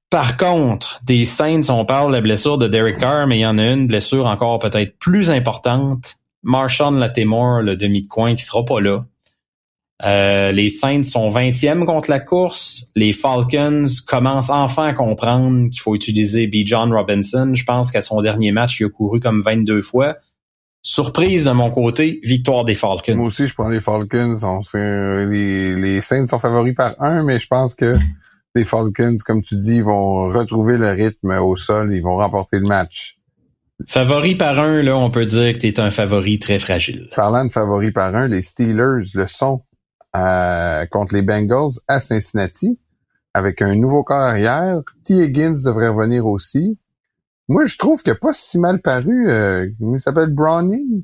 Par contre, des Saints, on parle de la blessure de Derek Carr, mais il y en a une blessure encore peut-être plus importante. Marshawn Latimore, le demi de coin, qui sera pas là. Euh, les Saints sont 20e contre la course. Les Falcons commencent enfin à comprendre qu'il faut utiliser B. John Robinson. Je pense qu'à son dernier match, il a couru comme 22 fois. Surprise de mon côté, victoire des Falcons. Moi aussi, je prends les Falcons. On sait, les, les Saints sont favoris par un, mais je pense que les Falcons, comme tu dis, vont retrouver le rythme au sol. Ils vont remporter le match. Favori par un, là, on peut dire que tu es un favori très fragile. Parlant de favoris par un, les Steelers le sont contre les Bengals à Cincinnati avec un nouveau corps arrière. T. Higgins devrait revenir aussi. Moi, je trouve qu'il n'a pas si mal paru. Euh, il s'appelle Browning?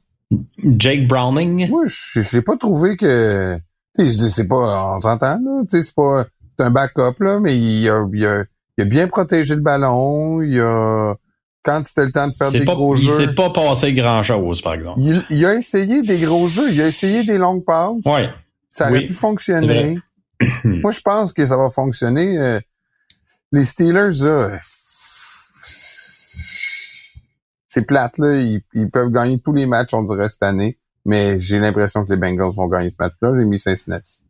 Jake Browning. Moi, je n'ai pas trouvé que... Je c'est pas... On s'entend, là. C'est pas... C'est un backup, là, mais il a, il, a, il a bien protégé le ballon. Il a... Quand c'était le temps de faire des pas, gros il jeux... s'est pas passé grand-chose, par exemple. Il, il a essayé des gros jeux. Il a essayé des longues passes. Ouais. Ça aurait Oui, pu fonctionner. Moi, je pense que ça va fonctionner. Euh, les Steelers, là, c'est plate, là. Ils, ils peuvent gagner tous les matchs, on dirait, cette année. Mais j'ai l'impression que les Bengals vont gagner ce match-là. J'ai mis Cincinnati.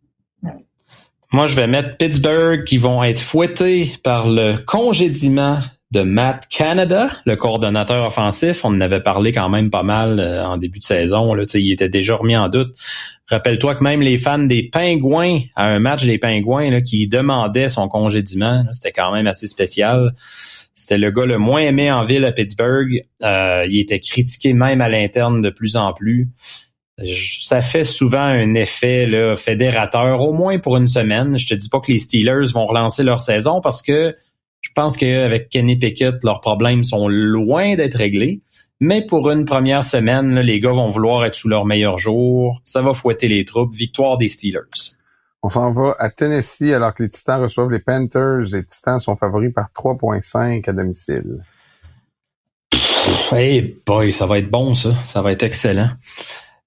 Moi, je vais mettre Pittsburgh qui vont être fouettés par le congédiement de Matt Canada, le coordonnateur offensif. On en avait parlé quand même pas mal euh, en début de saison. Là, il était déjà remis en doute. Rappelle-toi que même les fans des Pingouins, à un match des Pingouins, là, qui demandaient son congédiement, c'était quand même assez spécial. C'était le gars le moins aimé en ville à Pittsburgh. Euh, il était critiqué même à l'interne de plus en plus. Ça fait souvent un effet là, fédérateur, au moins pour une semaine. Je te dis pas que les Steelers vont relancer leur saison parce que je pense qu'avec Kenny Pickett, leurs problèmes sont loin d'être réglés. Mais pour une première semaine, là, les gars vont vouloir être sous leur meilleur jour. Ça va fouetter les troupes. Victoire des Steelers. On s'en va à Tennessee alors que les Titans reçoivent les Panthers. Les Titans sont favoris par 3.5 à domicile. Hey boy, ça va être bon ça. Ça va être excellent.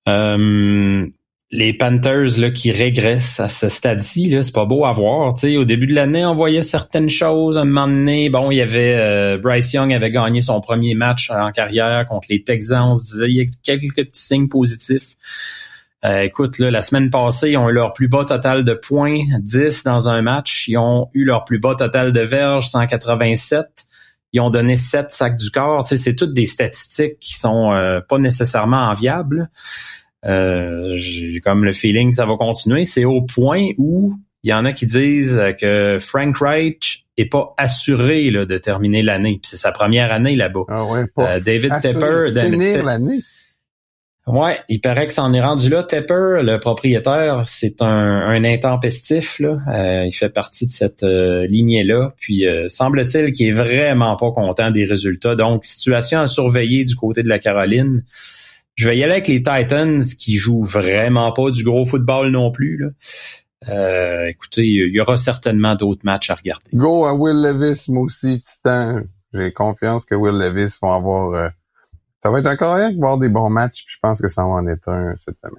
Euh, les Panthers là, qui régressent à ce stade-ci, c'est pas beau à voir. sais, au début de l'année, on voyait certaines choses. À un moment donné, bon, il y avait euh, Bryce Young avait gagné son premier match en carrière contre les Texans. On se disait il y a quelques petits signes positifs. Euh, écoute, là, la semaine passée, ils ont eu leur plus bas total de points, 10 dans un match. Ils ont eu leur plus bas total de verges, 187. Ils ont donné 7 sacs du corps. C'est toutes des statistiques qui sont euh, pas nécessairement enviables. Euh, j'ai comme le feeling que ça va continuer. C'est au point où il y en a qui disent que Frank Reich est pas assuré là, de terminer l'année. C'est sa première année là-bas. Ah ouais, pas Euh, David Tepper, finir l'année. Ouais, il paraît que ça en est rendu là. Tepper, le propriétaire, c'est un, un intempestif. Là. Euh, il fait partie de cette euh, lignée-là. Puis euh, semble-t-il qu'il est vraiment pas content des résultats. Donc, situation à surveiller du côté de la Caroline. Je vais y aller avec les Titans qui jouent vraiment pas du gros football non plus. Là. Euh, écoutez, il y aura certainement d'autres matchs à regarder. Go à Will Levis, moi aussi, Titan. J'ai confiance que Will Levis va avoir... euh, ça va être un carrière qui va avoir des bons matchs, puis je pense que ça va en être un cette semaine.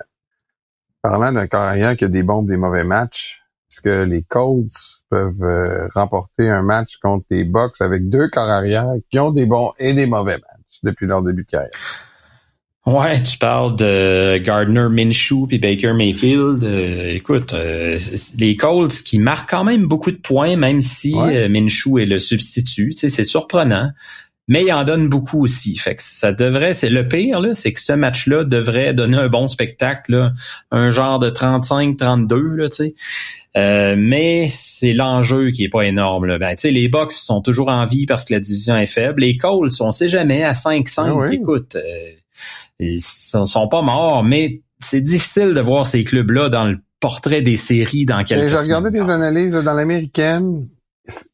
Parlant d'un carrière qui a des bons et des mauvais matchs, est-ce que les Colts peuvent euh, remporter un match contre les Bucks avec deux corps arrière qui ont des bons et des mauvais matchs depuis leur début de carrière? Ouais, tu parles de Gardner Minshew puis Baker Mayfield. Euh, écoute, euh, les Colts qui marquent quand même beaucoup de points, même si Ouais. euh, Minshew est le substitut. Tu sais, c'est surprenant. Mais il en donne beaucoup aussi. Fait que ça devrait, c'est le pire, là, c'est que ce match-là devrait donner un bon spectacle, là, un genre de 35-32, là, tu sais. Euh, mais c'est l'enjeu qui est pas énorme. Là. Ben, les Bucks sont toujours en vie parce que la division est faible. Les Colts, on sait jamais à 5-5. Ah oui. Écoute, euh, ils sont, sont pas morts, mais c'est difficile de voir ces clubs-là dans le portrait des séries dans quelques J'ai regardé des analyses là, dans l'américaine.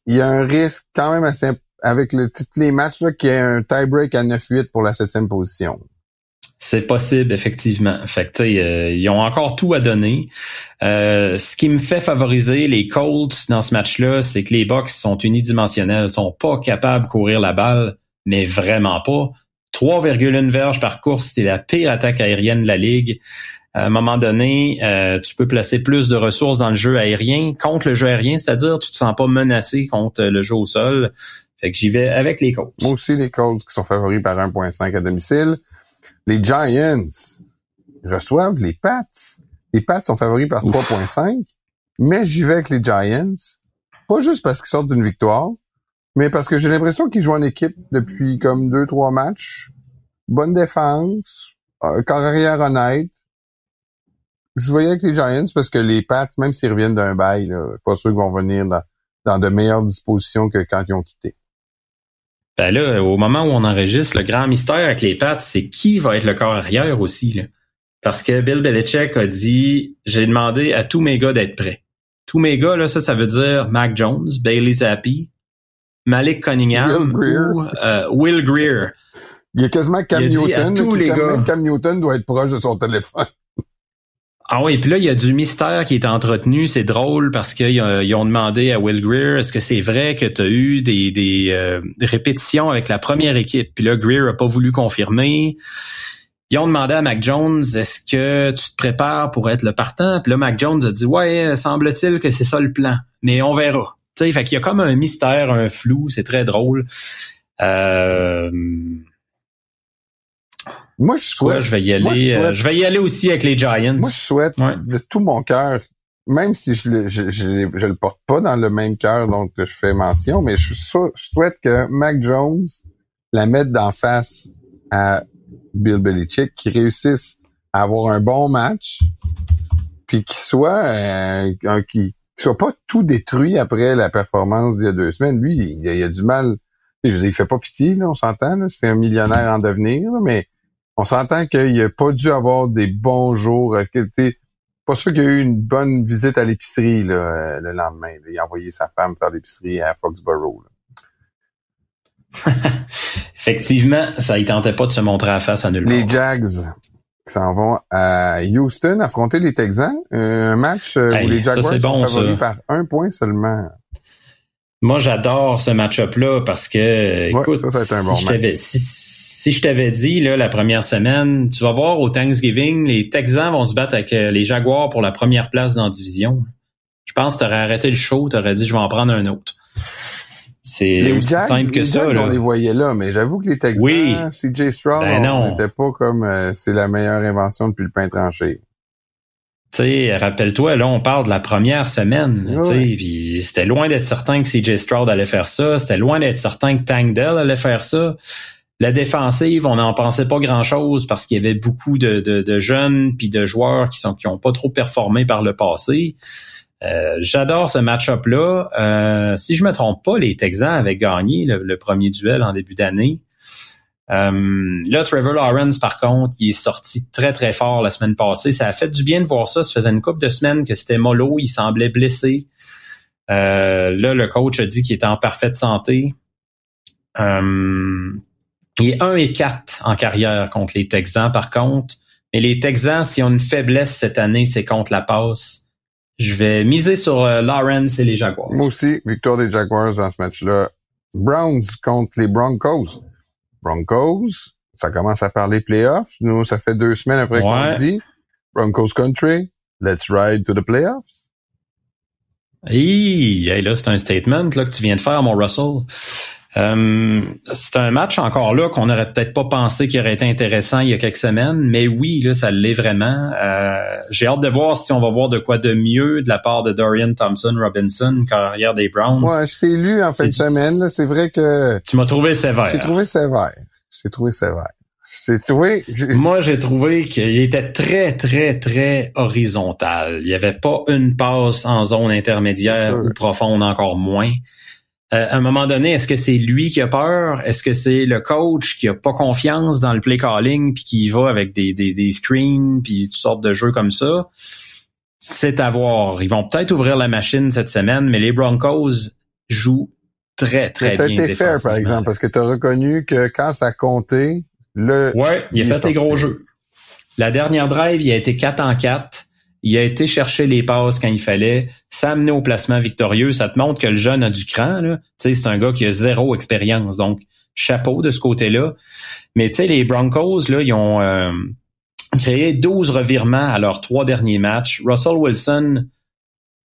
Il y a un risque quand même assez avec le, tous les matchs qu'il y ait un tie-break à 9-8 pour la septième position. C'est possible, effectivement. Fait que, euh, ils ont encore tout à donner. Euh, ce qui me fait favoriser les Colts dans ce match-là, c'est que les Bucks sont unidimensionnels, sont pas capables de courir la balle, mais vraiment pas. 3,1 verges par course, c'est la pire attaque aérienne de la ligue. À un moment donné, euh, tu peux placer plus de ressources dans le jeu aérien contre le jeu aérien, c'est-à-dire tu te sens pas menacé contre le jeu au sol. Fait que j'y vais avec les Colts. Moi aussi, les Colts qui sont favoris par 1.5 à domicile. Les Giants reçoivent les Pats. Les Pats sont favoris par 3.5, mais j'y vais avec les Giants. Pas juste parce qu'ils sortent d'une victoire, mais parce que j'ai l'impression qu'ils jouent en équipe depuis comme deux, trois matchs. Bonne défense, un corps arrière honnête. Je voyais avec les Giants parce que les Pats, même s'ils reviennent d'un bail, là, pas sûr qu'ils vont venir dans, de meilleures dispositions que quand ils ont quitté. Ben là, au moment où on enregistre, le grand mystère avec les Pats, c'est qui va être le corps arrière aussi. Parce que Bill Belichick a dit, j'ai demandé à tous mes gars d'être prêts. Tous mes gars, là, ça, ça veut dire Mac Jones, Bailey Zappi, Malik Cunningham Will ou euh, Will Greer. Il y a quasiment Cam Il Newton. tous les gars. Cam Newton doit être proche de son téléphone. Ah oui, puis là, il y a du mystère qui est entretenu. C'est drôle parce qu'ils ont, demandé à Will Greer, est-ce que c'est vrai que tu as eu des, des, euh, des répétitions avec la première équipe? Puis là, Greer a pas voulu confirmer. Ils ont demandé à Mac Jones, est-ce que tu te prépares pour être le partant? Puis là, Mac Jones a dit, ouais, semble-t-il que c'est ça le plan. Mais on verra. Tu sais, fait qu'il y a comme un mystère, un flou. C'est très drôle. Euh, Moi, je quoi, souhaite, je vais y moi, aller. je euh, je vais y aller aussi avec les Giants. moi, je souhaite Ouais. de tout mon cœur, même si je le, je, je, je le porte pas dans le même cœur que je fais mention, mais je souhaite que Mac Jones la mette d'en face à Bill Belichick, qui réussisse à avoir un bon match, puis qu'il soit euh, un qui qu'il soit pas tout détruit après la performance d'il y a deux semaines. Lui, il, a- il a du mal. Je veux dire, il fait pas pitié, là, on s'entend. C'est un millionnaire en devenir, là, mais on s'entend qu'il a pas dû avoir des bons jours. euh, Pas sûr qu'il y a eu une bonne visite à l'épicerie là, euh, le lendemain. là. Il a envoyé sa femme faire l'épicerie à Foxborough. là. Effectivement, ça ne tentait pas de se montrer à face à nul Les part. Jags qui s'en vont à Houston affronter les Texans. Euh, Un match euh, Hey, où les ça, Jaguars sont bon, favoris ça. par un point seulement. Moi, j'adore ce match-up-là parce que, écoute, ça, ça va être un bon si, je t'avais, si, si je t'avais dit là, la première semaine, tu vas voir au Thanksgiving, les Texans vont se battre avec euh, les Jaguars pour la première place dans la division. Je pense que tu aurais arrêté le show, tu aurais dit je vais en prendre un autre. C'est aussi Jags, simple que les ça. Jags, là. on les voyait là, mais j'avoue que les Texans, Oui. CJ Stroud, Ben n'était pas comme euh, c'est la meilleure invention depuis le pain tranché. Tu sais, rappelle-toi, là, on parle de la première semaine. puis c'était loin d'être certain que CJ Stroud allait faire ça. C'était loin d'être certain que Tank Dell allait faire ça. La défensive, on n'en pensait pas grand-chose parce qu'il y avait beaucoup de, de, de jeunes puis de joueurs qui sont qui ont pas trop performé par le passé. Euh, J'adore ce match-up-là. Euh, si je me trompe pas, les Texans avaient gagné le, premier duel en début d'année. Euh, là, Trevor Lawrence, par contre, il est sorti très, très fort la semaine passée. Ça a fait du bien de voir ça. Ça faisait une couple de semaines que c'était mollo. Il semblait blessé. Euh, là, le coach a dit qu'il était en parfaite santé. Euh, il est 1 et 4 en carrière contre les Texans, par contre. Mais les Texans, s'ils ont une faiblesse cette année, c'est contre la passe. Je vais miser sur euh, Lawrence et les Jaguars. Moi aussi, victoire des Jaguars dans ce match-là. Browns contre les Broncos. Broncos, ça commence à parler playoffs. Nous, ça fait deux semaines après qu'on Ouais. le dit. Broncos country, let's ride to the playoffs. Hi, hey, là, c'est un statement là, que tu viens de faire, mon Russell. Euh, c'est un match encore là qu'on n'aurait peut-être pas pensé qu'il aurait été intéressant il y a quelques semaines, mais oui, là, ça l'est vraiment. Euh, J'ai hâte de voir si on va voir de quoi de mieux de la part de Dorian Thompson Robinson, carrière des Browns. Ouais, je t'ai lu en fin de semaine. C'est vrai que Tu m'as trouvé sévère. j'ai trouvé sévère. J'ai trouvé sévère. Trouvé... Moi, j'ai trouvé qu'il était très, très, très horizontal. Il n'y avait pas une passe en zone intermédiaire ou profonde, encore moins. Euh, à un moment donné, est-ce que c'est lui qui a peur? Est-ce que c'est le coach qui a pas confiance dans le play calling puis qui va avec des, des, des screens puis toutes sortes de jeux comme ça? C'est à voir. Ils vont peut-être ouvrir la machine cette semaine, mais les Broncos jouent très, très T'as bien été fair, par exemple, parce que tu as reconnu que quand ça comptait, le, Ouais, il a fait les gros jeux. La dernière drive, il a été 4 en 4. Il a été chercher les passes quand il fallait. Ça au placement victorieux. Ça te montre que le jeune a du cran. C'est un gars qui a zéro expérience. Donc, chapeau de ce côté-là. Mais tu sais, les Broncos, là, ils ont euh, créé 12 revirements à leurs trois derniers matchs. Russell Wilson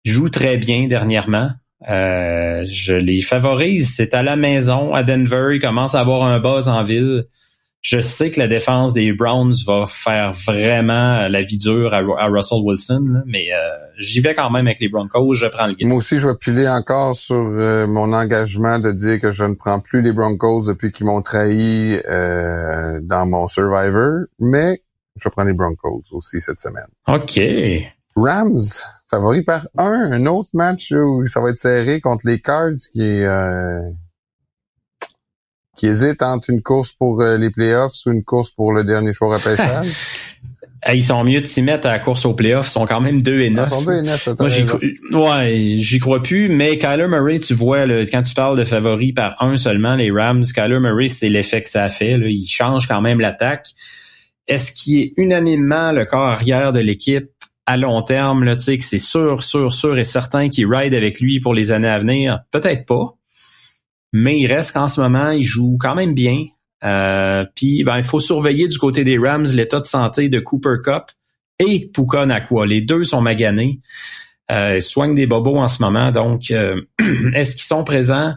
joue très bien dernièrement. Euh, je les favorise. C'est à la maison, à Denver. Il commence à avoir un buzz en ville. Je sais que la défense des Browns va faire vraiment la vie dure à, Russell Wilson, mais euh, j'y vais quand même avec les Broncos. Je prends le guess. Moi aussi, je vais piler encore sur euh, mon engagement de dire que je ne prends plus les Broncos depuis qu'ils m'ont trahi euh, dans mon Survivor, mais je prends les Broncos aussi cette semaine. OK. Rams, favori par un. Un autre match où ça va être serré contre les Cards qui est qui hésite entre une course pour euh, les playoffs ou une course pour le dernier choix repêchage? Ils sont mieux de s'y mettre à la course aux playoffs. Ils sont quand même 2 et 9. Ah, ils sont 2 et 9, Moi, j'y ouais, j'y crois plus. Mais Kyler Murray, tu vois, quand tu parles de favoris par un seulement, les Rams, Kyler Murray, c'est l'effet que ça a fait. Là. Il change quand même l'attaque. Est-ce qu'il est unanimement le corps arrière de l'équipe à long terme, là, tu sais, que c'est sûr, sûr, sûr et certain qu'il ride avec lui pour les années à venir? Peut-être pas mais il reste qu'en ce moment, il joue quand même bien. Euh, Puis ben, il faut surveiller du côté des Rams l'état de santé de Cooper Cup et Puka Nakua. Les deux sont maganés. Euh, ils soignent des bobos en ce moment. Donc, euh, est-ce qu'ils sont présents?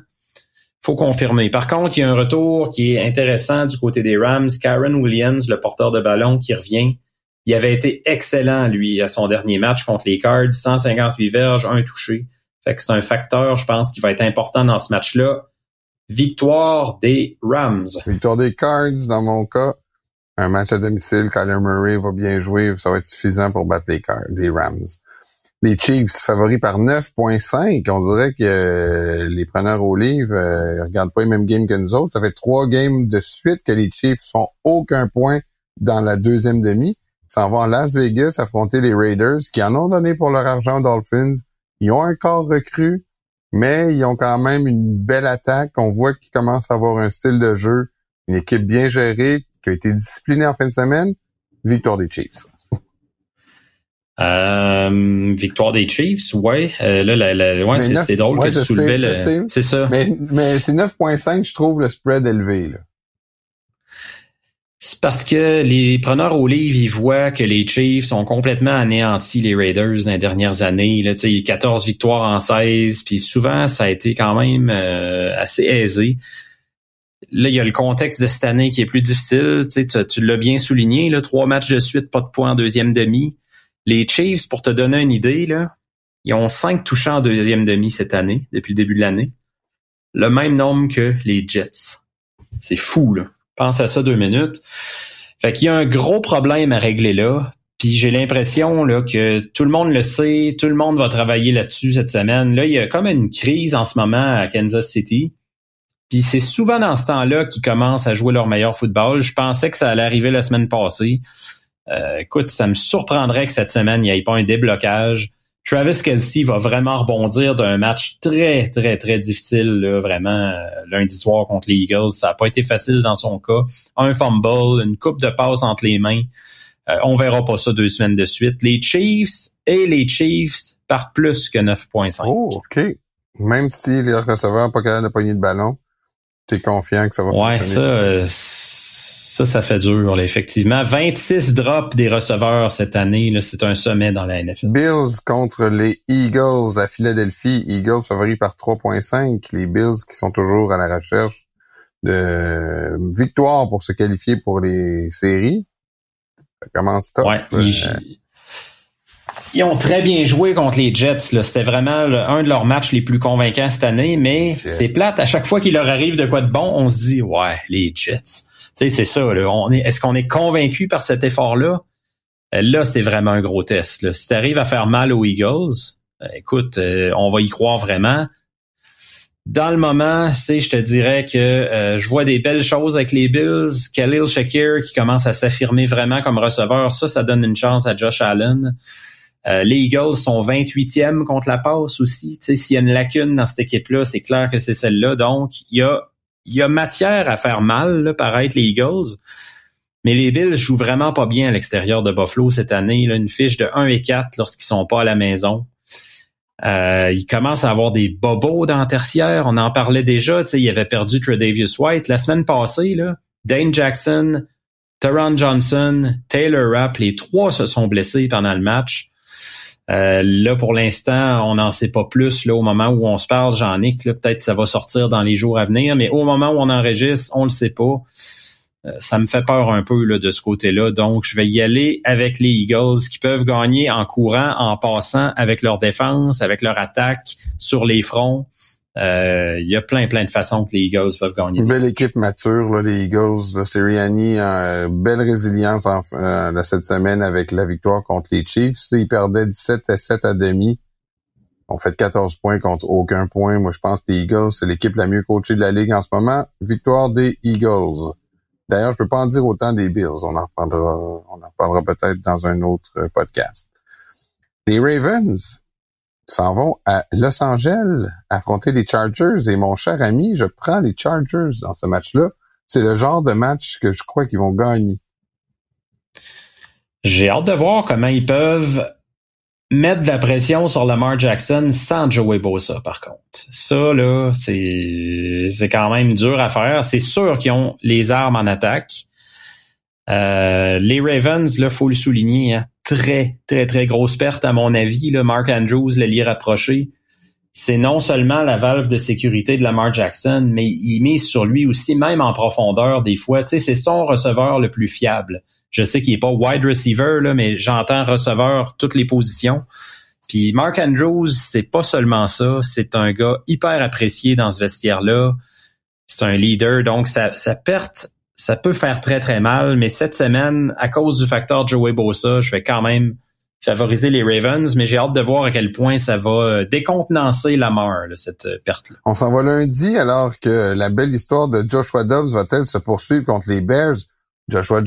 faut confirmer. Par contre, il y a un retour qui est intéressant du côté des Rams. Karen Williams, le porteur de ballon, qui revient. Il avait été excellent, lui, à son dernier match contre les Cards. 158 verges, un touché. Fait que c'est un facteur, je pense, qui va être important dans ce match-là. Victoire des Rams. Victoire des Cards, dans mon cas. Un match à domicile, Kyler Murray va bien jouer, ça va être suffisant pour battre les, les Rams. Les Chiefs favoris par 9.5. On dirait que euh, les preneurs au livre euh, regardent pas les mêmes games que nous autres. Ça fait trois games de suite que les Chiefs font aucun point dans la deuxième demi. Ils s'en vont à Las Vegas affronter les Raiders qui en ont donné pour leur argent aux Dolphins. Ils ont un corps recru mais ils ont quand même une belle attaque. On voit qu'ils commencent à avoir un style de jeu, une équipe bien gérée, qui a été disciplinée en fin de semaine. Victoire des Chiefs. Euh, victoire des Chiefs, ouais. Euh, là, ouais, c'est drôle que tu soulevais le. C'est ça. Mais, mais c'est 9.5, je trouve le spread élevé. Là. C'est parce que les preneurs au livre, ils voient que les Chiefs ont complètement anéanti les Raiders dans les dernières années. Là, 14 victoires en 16, puis souvent, ça a été quand même euh, assez aisé. Là, il y a le contexte de cette année qui est plus difficile. Tu, tu l'as bien souligné, là, trois matchs de suite, pas de points en deuxième demi. Les Chiefs, pour te donner une idée, là, ils ont cinq touchants en deuxième demi cette année, depuis le début de l'année. Le même nombre que les Jets. C'est fou, là. Pense à ça deux minutes. Fait qu'il y a un gros problème à régler là. Puis j'ai l'impression là que tout le monde le sait, tout le monde va travailler là-dessus cette semaine. Là, il y a comme une crise en ce moment à Kansas City. Puis c'est souvent dans ce temps-là qu'ils commencent à jouer leur meilleur football. Je pensais que ça allait arriver la semaine passée. Euh, écoute, ça me surprendrait que cette semaine, il n'y ait pas un déblocage. Travis Kelsey va vraiment rebondir d'un match très, très, très difficile, là, vraiment, euh, lundi soir contre les Eagles. Ça n'a pas été facile dans son cas. Un fumble, une coupe de passe entre les mains. Euh, on verra pas ça deux semaines de suite. Les Chiefs et les Chiefs par plus que 9.5. Oh, OK. Même si les receveurs pas capable de pogner de ballon, t'es confiant que ça va Ouais, ça, ça, ça fait dur, là, effectivement. 26 drops des receveurs cette année, c'est un sommet dans la NFL. Bills contre les Eagles à Philadelphie. Eagles favoris par 3.5. Les Bills qui sont toujours à la recherche de victoire pour se qualifier pour les séries. Ça commence top. Ouais, ils, euh, ils, ont très bien joué contre les Jets. C'était vraiment un de leurs matchs les plus convaincants cette année, mais c'est plate. À chaque fois qu'il leur arrive de quoi de bon, on se dit, ouais, les Jets sais, c'est ça. Est-ce qu'on est convaincu par cet effort-là? Euh, là, c'est vraiment un gros test. Là. Si tu arrives à faire mal aux Eagles, euh, écoute, euh, on va y croire vraiment. Dans le moment, tu je te dirais que je vois des belles choses avec les Bills. Khalil Shakir qui commence à s'affirmer vraiment comme receveur, ça, ça donne une chance à Josh Allen. les Eagles sont 28e contre la passe aussi. Tu sais, s'il y a une lacune dans cette équipe-là, c'est clair que c'est celle-là. Donc, il y a il y a matière à faire mal, là, paraître les Eagles. Mais les Bills jouent vraiment pas bien à l'extérieur de Buffalo cette année. Là, une fiche de 1 et 4 lorsqu'ils sont pas à la maison. Euh, ils commencent à avoir des bobos dans le tertiaire. On en parlait déjà. Il avait perdu Tredavious White. La semaine passée, là, Dane Jackson, Teron Johnson, Taylor Rapp, les trois se sont blessés pendant le match. Euh, là, pour l'instant, on n'en sait pas plus. Là, au moment où on se parle, Jean-Nic, peut-être ça va sortir dans les jours à venir, mais au moment où on enregistre, on le sait pas. Euh, ça me fait peur un peu là, de ce côté-là. Donc, je vais y aller avec les Eagles qui peuvent gagner en courant, en passant avec leur défense, avec leur attaque sur les fronts. Euh, il y a plein, plein de façons que les Eagles peuvent gagner. Une belle équipe mature, là, les Eagles. Sirianni, euh, belle résilience en, euh, cette semaine avec la victoire contre les Chiefs. Ils perdaient 17 à 7 à demi. On fait 14 points contre aucun point. Moi, je pense que les Eagles, c'est l'équipe la mieux coachée de la Ligue en ce moment. Victoire des Eagles. D'ailleurs, je peux pas en dire autant des Bills. On en reparlera, on en reparlera peut-être dans un autre euh, podcast. Les Ravens, s'en vont à Los Angeles affronter les Chargers. Et mon cher ami, je prends les Chargers dans ce match-là. C'est le genre de match que je crois qu'ils vont gagner. J'ai hâte de voir comment ils peuvent mettre de la pression sur Lamar Jackson sans Joey Bosa, par contre. Ça, là, c'est, c'est quand même dur à faire. C'est sûr qu'ils ont les armes en attaque. Euh, les Ravens, là, faut le souligner, hein, très, très, très grosse perte, à mon avis. Là, Mark Andrews, le lit rapproché, c'est non seulement la valve de sécurité de Lamar Jackson, mais il mise sur lui aussi, même en profondeur, des fois. Tu sais, c'est son receveur le plus fiable. Je sais qu'il est pas wide receiver, là, mais j'entends receveur toutes les positions. Puis Mark Andrews, c'est pas seulement ça, c'est un gars hyper apprécié dans ce vestiaire-là. C'est un leader, donc sa, sa perte ça peut faire très, très mal, mais cette semaine, à cause du facteur Joey Bosa, je vais quand même favoriser les Ravens, mais j'ai hâte de voir à quel point ça va euh, décontenancer la mort, cette euh, perte-là. On s'en va lundi alors que la belle histoire de Joshua Dobbs va-t-elle se poursuivre contre les Bears? Joshua,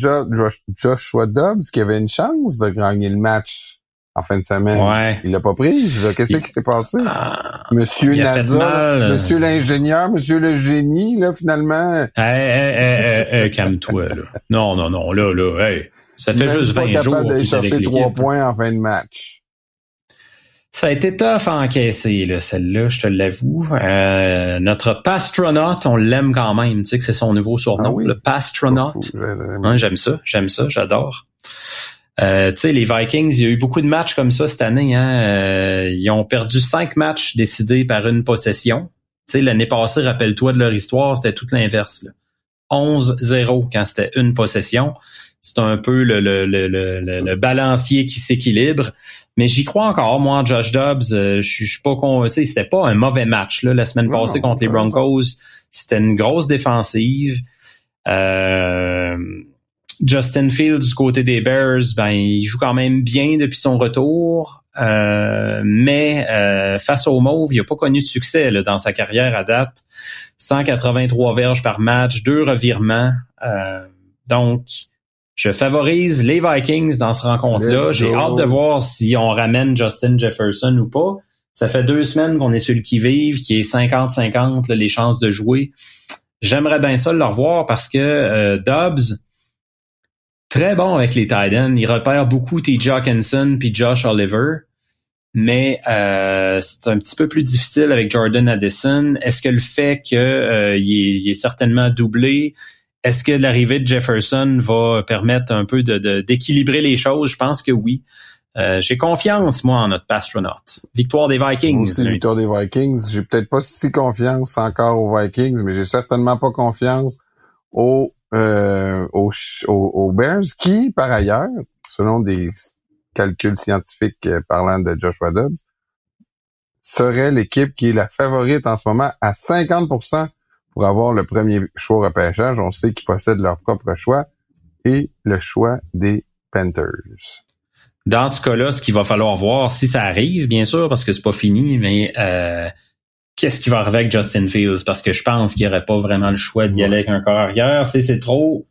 Joshua Dobbs qui avait une chance de gagner le match en fin de semaine. Ouais. Il l'a pas prise. Qu'est-ce qui s'est passé? Ah, monsieur NASA, Monsieur l'ingénieur, Monsieur le génie, là, finalement. Hey, hey, hey, calme-toi, là. Non, non, non, là, là, hey. Ça fait juste 20 jours. d'aller chercher trois points en fin de match. Ça a été tough à encaisser, là, celle-là, je te l'avoue. Euh, notre pastronaute, on l'aime quand même. Tu sais que c'est son nouveau surnom, ah le pastronaute. j'aime ça, j'aime ça, j'adore. Euh, tu sais, les Vikings, il y a eu beaucoup de matchs comme ça cette année. Hein? Euh, ils ont perdu cinq matchs décidés par une possession. Tu sais, l'année passée, rappelle-toi de leur histoire, c'était tout l'inverse. 11-0 quand c'était une possession. C'est un peu le, le, le, le, balancier qui s'équilibre. Mais j'y crois encore, moi, Josh Dobbs. Euh, je suis pas convaincu. C'était pas un mauvais match là, la semaine passée contre les Broncos. C'était une grosse défensive. Euh, Justin Fields du côté des Bears, ben il joue quand même bien depuis son retour, euh, mais euh, face aux Mauves, il n'a pas connu de succès dans sa carrière à date. 183 verges par match, deux revirements. Euh, donc, je favorise les Vikings dans ce rencontre-là. J'ai hâte de voir si on ramène Justin Jefferson ou pas. Ça fait deux semaines qu'on est celui qui vive, qui est 50-50 les chances de jouer. J'aimerais bien ça le revoir parce que Dobbs, très bon avec les Titans. Il repère beaucoup T. Hawkinson puis Josh Oliver. Mais euh, c'est un petit peu plus difficile avec Jordan Addison. Est-ce que le fait qu'il euh, est, est, certainement doublé, est-ce que l'arrivée de Jefferson va permettre un peu de, d'équilibrer les choses? Je pense que oui. Euh, j'ai confiance, moi, en notre astronaute. Victoire des Vikings. Aussi, victoire des Vikings. J'ai peut-être pas si confiance encore aux Vikings, mais j'ai certainement pas confiance aux euh, aux, Bears, qui, par ailleurs, selon des calculs scientifiques euh, parlant de Joshua Dobbs, serait l'équipe qui est la favorite en ce moment à 50% pour avoir le premier choix repêchage. On sait qu'ils possèdent leur propre choix et le choix des Panthers. Dans ce cas-là, ce qu'il va falloir voir, si ça arrive, bien sûr, parce que c'est pas fini, mais euh, qu'est-ce qui va arriver avec Justin Fields? Parce que je pense qu'il n'y aurait pas vraiment le choix d'y aller avec un corps arrière. C'est, c'est trop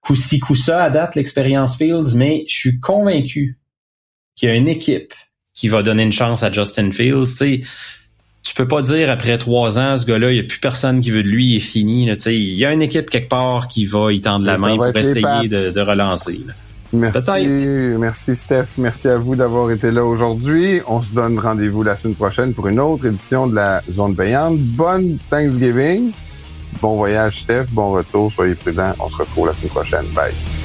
coup-ci, coup-ça à date l'expérience Fields, mais je suis convaincu qu'il y a une équipe qui va donner une chance à Justin Fields. Tu tu peux pas dire après trois ans, ce gars-là, il n'y a plus personne qui veut de lui, il est fini. Il y a une équipe quelque part qui va y tendre la main pour essayer de, relancer. Merci, merci Steph, merci à vous d'avoir été là aujourd'hui. On se donne rendez-vous la semaine prochaine pour une autre édition de la Zone payante. Bonne Thanksgiving. Bon voyage Steph, bon retour, soyez prudents. On se retrouve la semaine prochaine. Bye.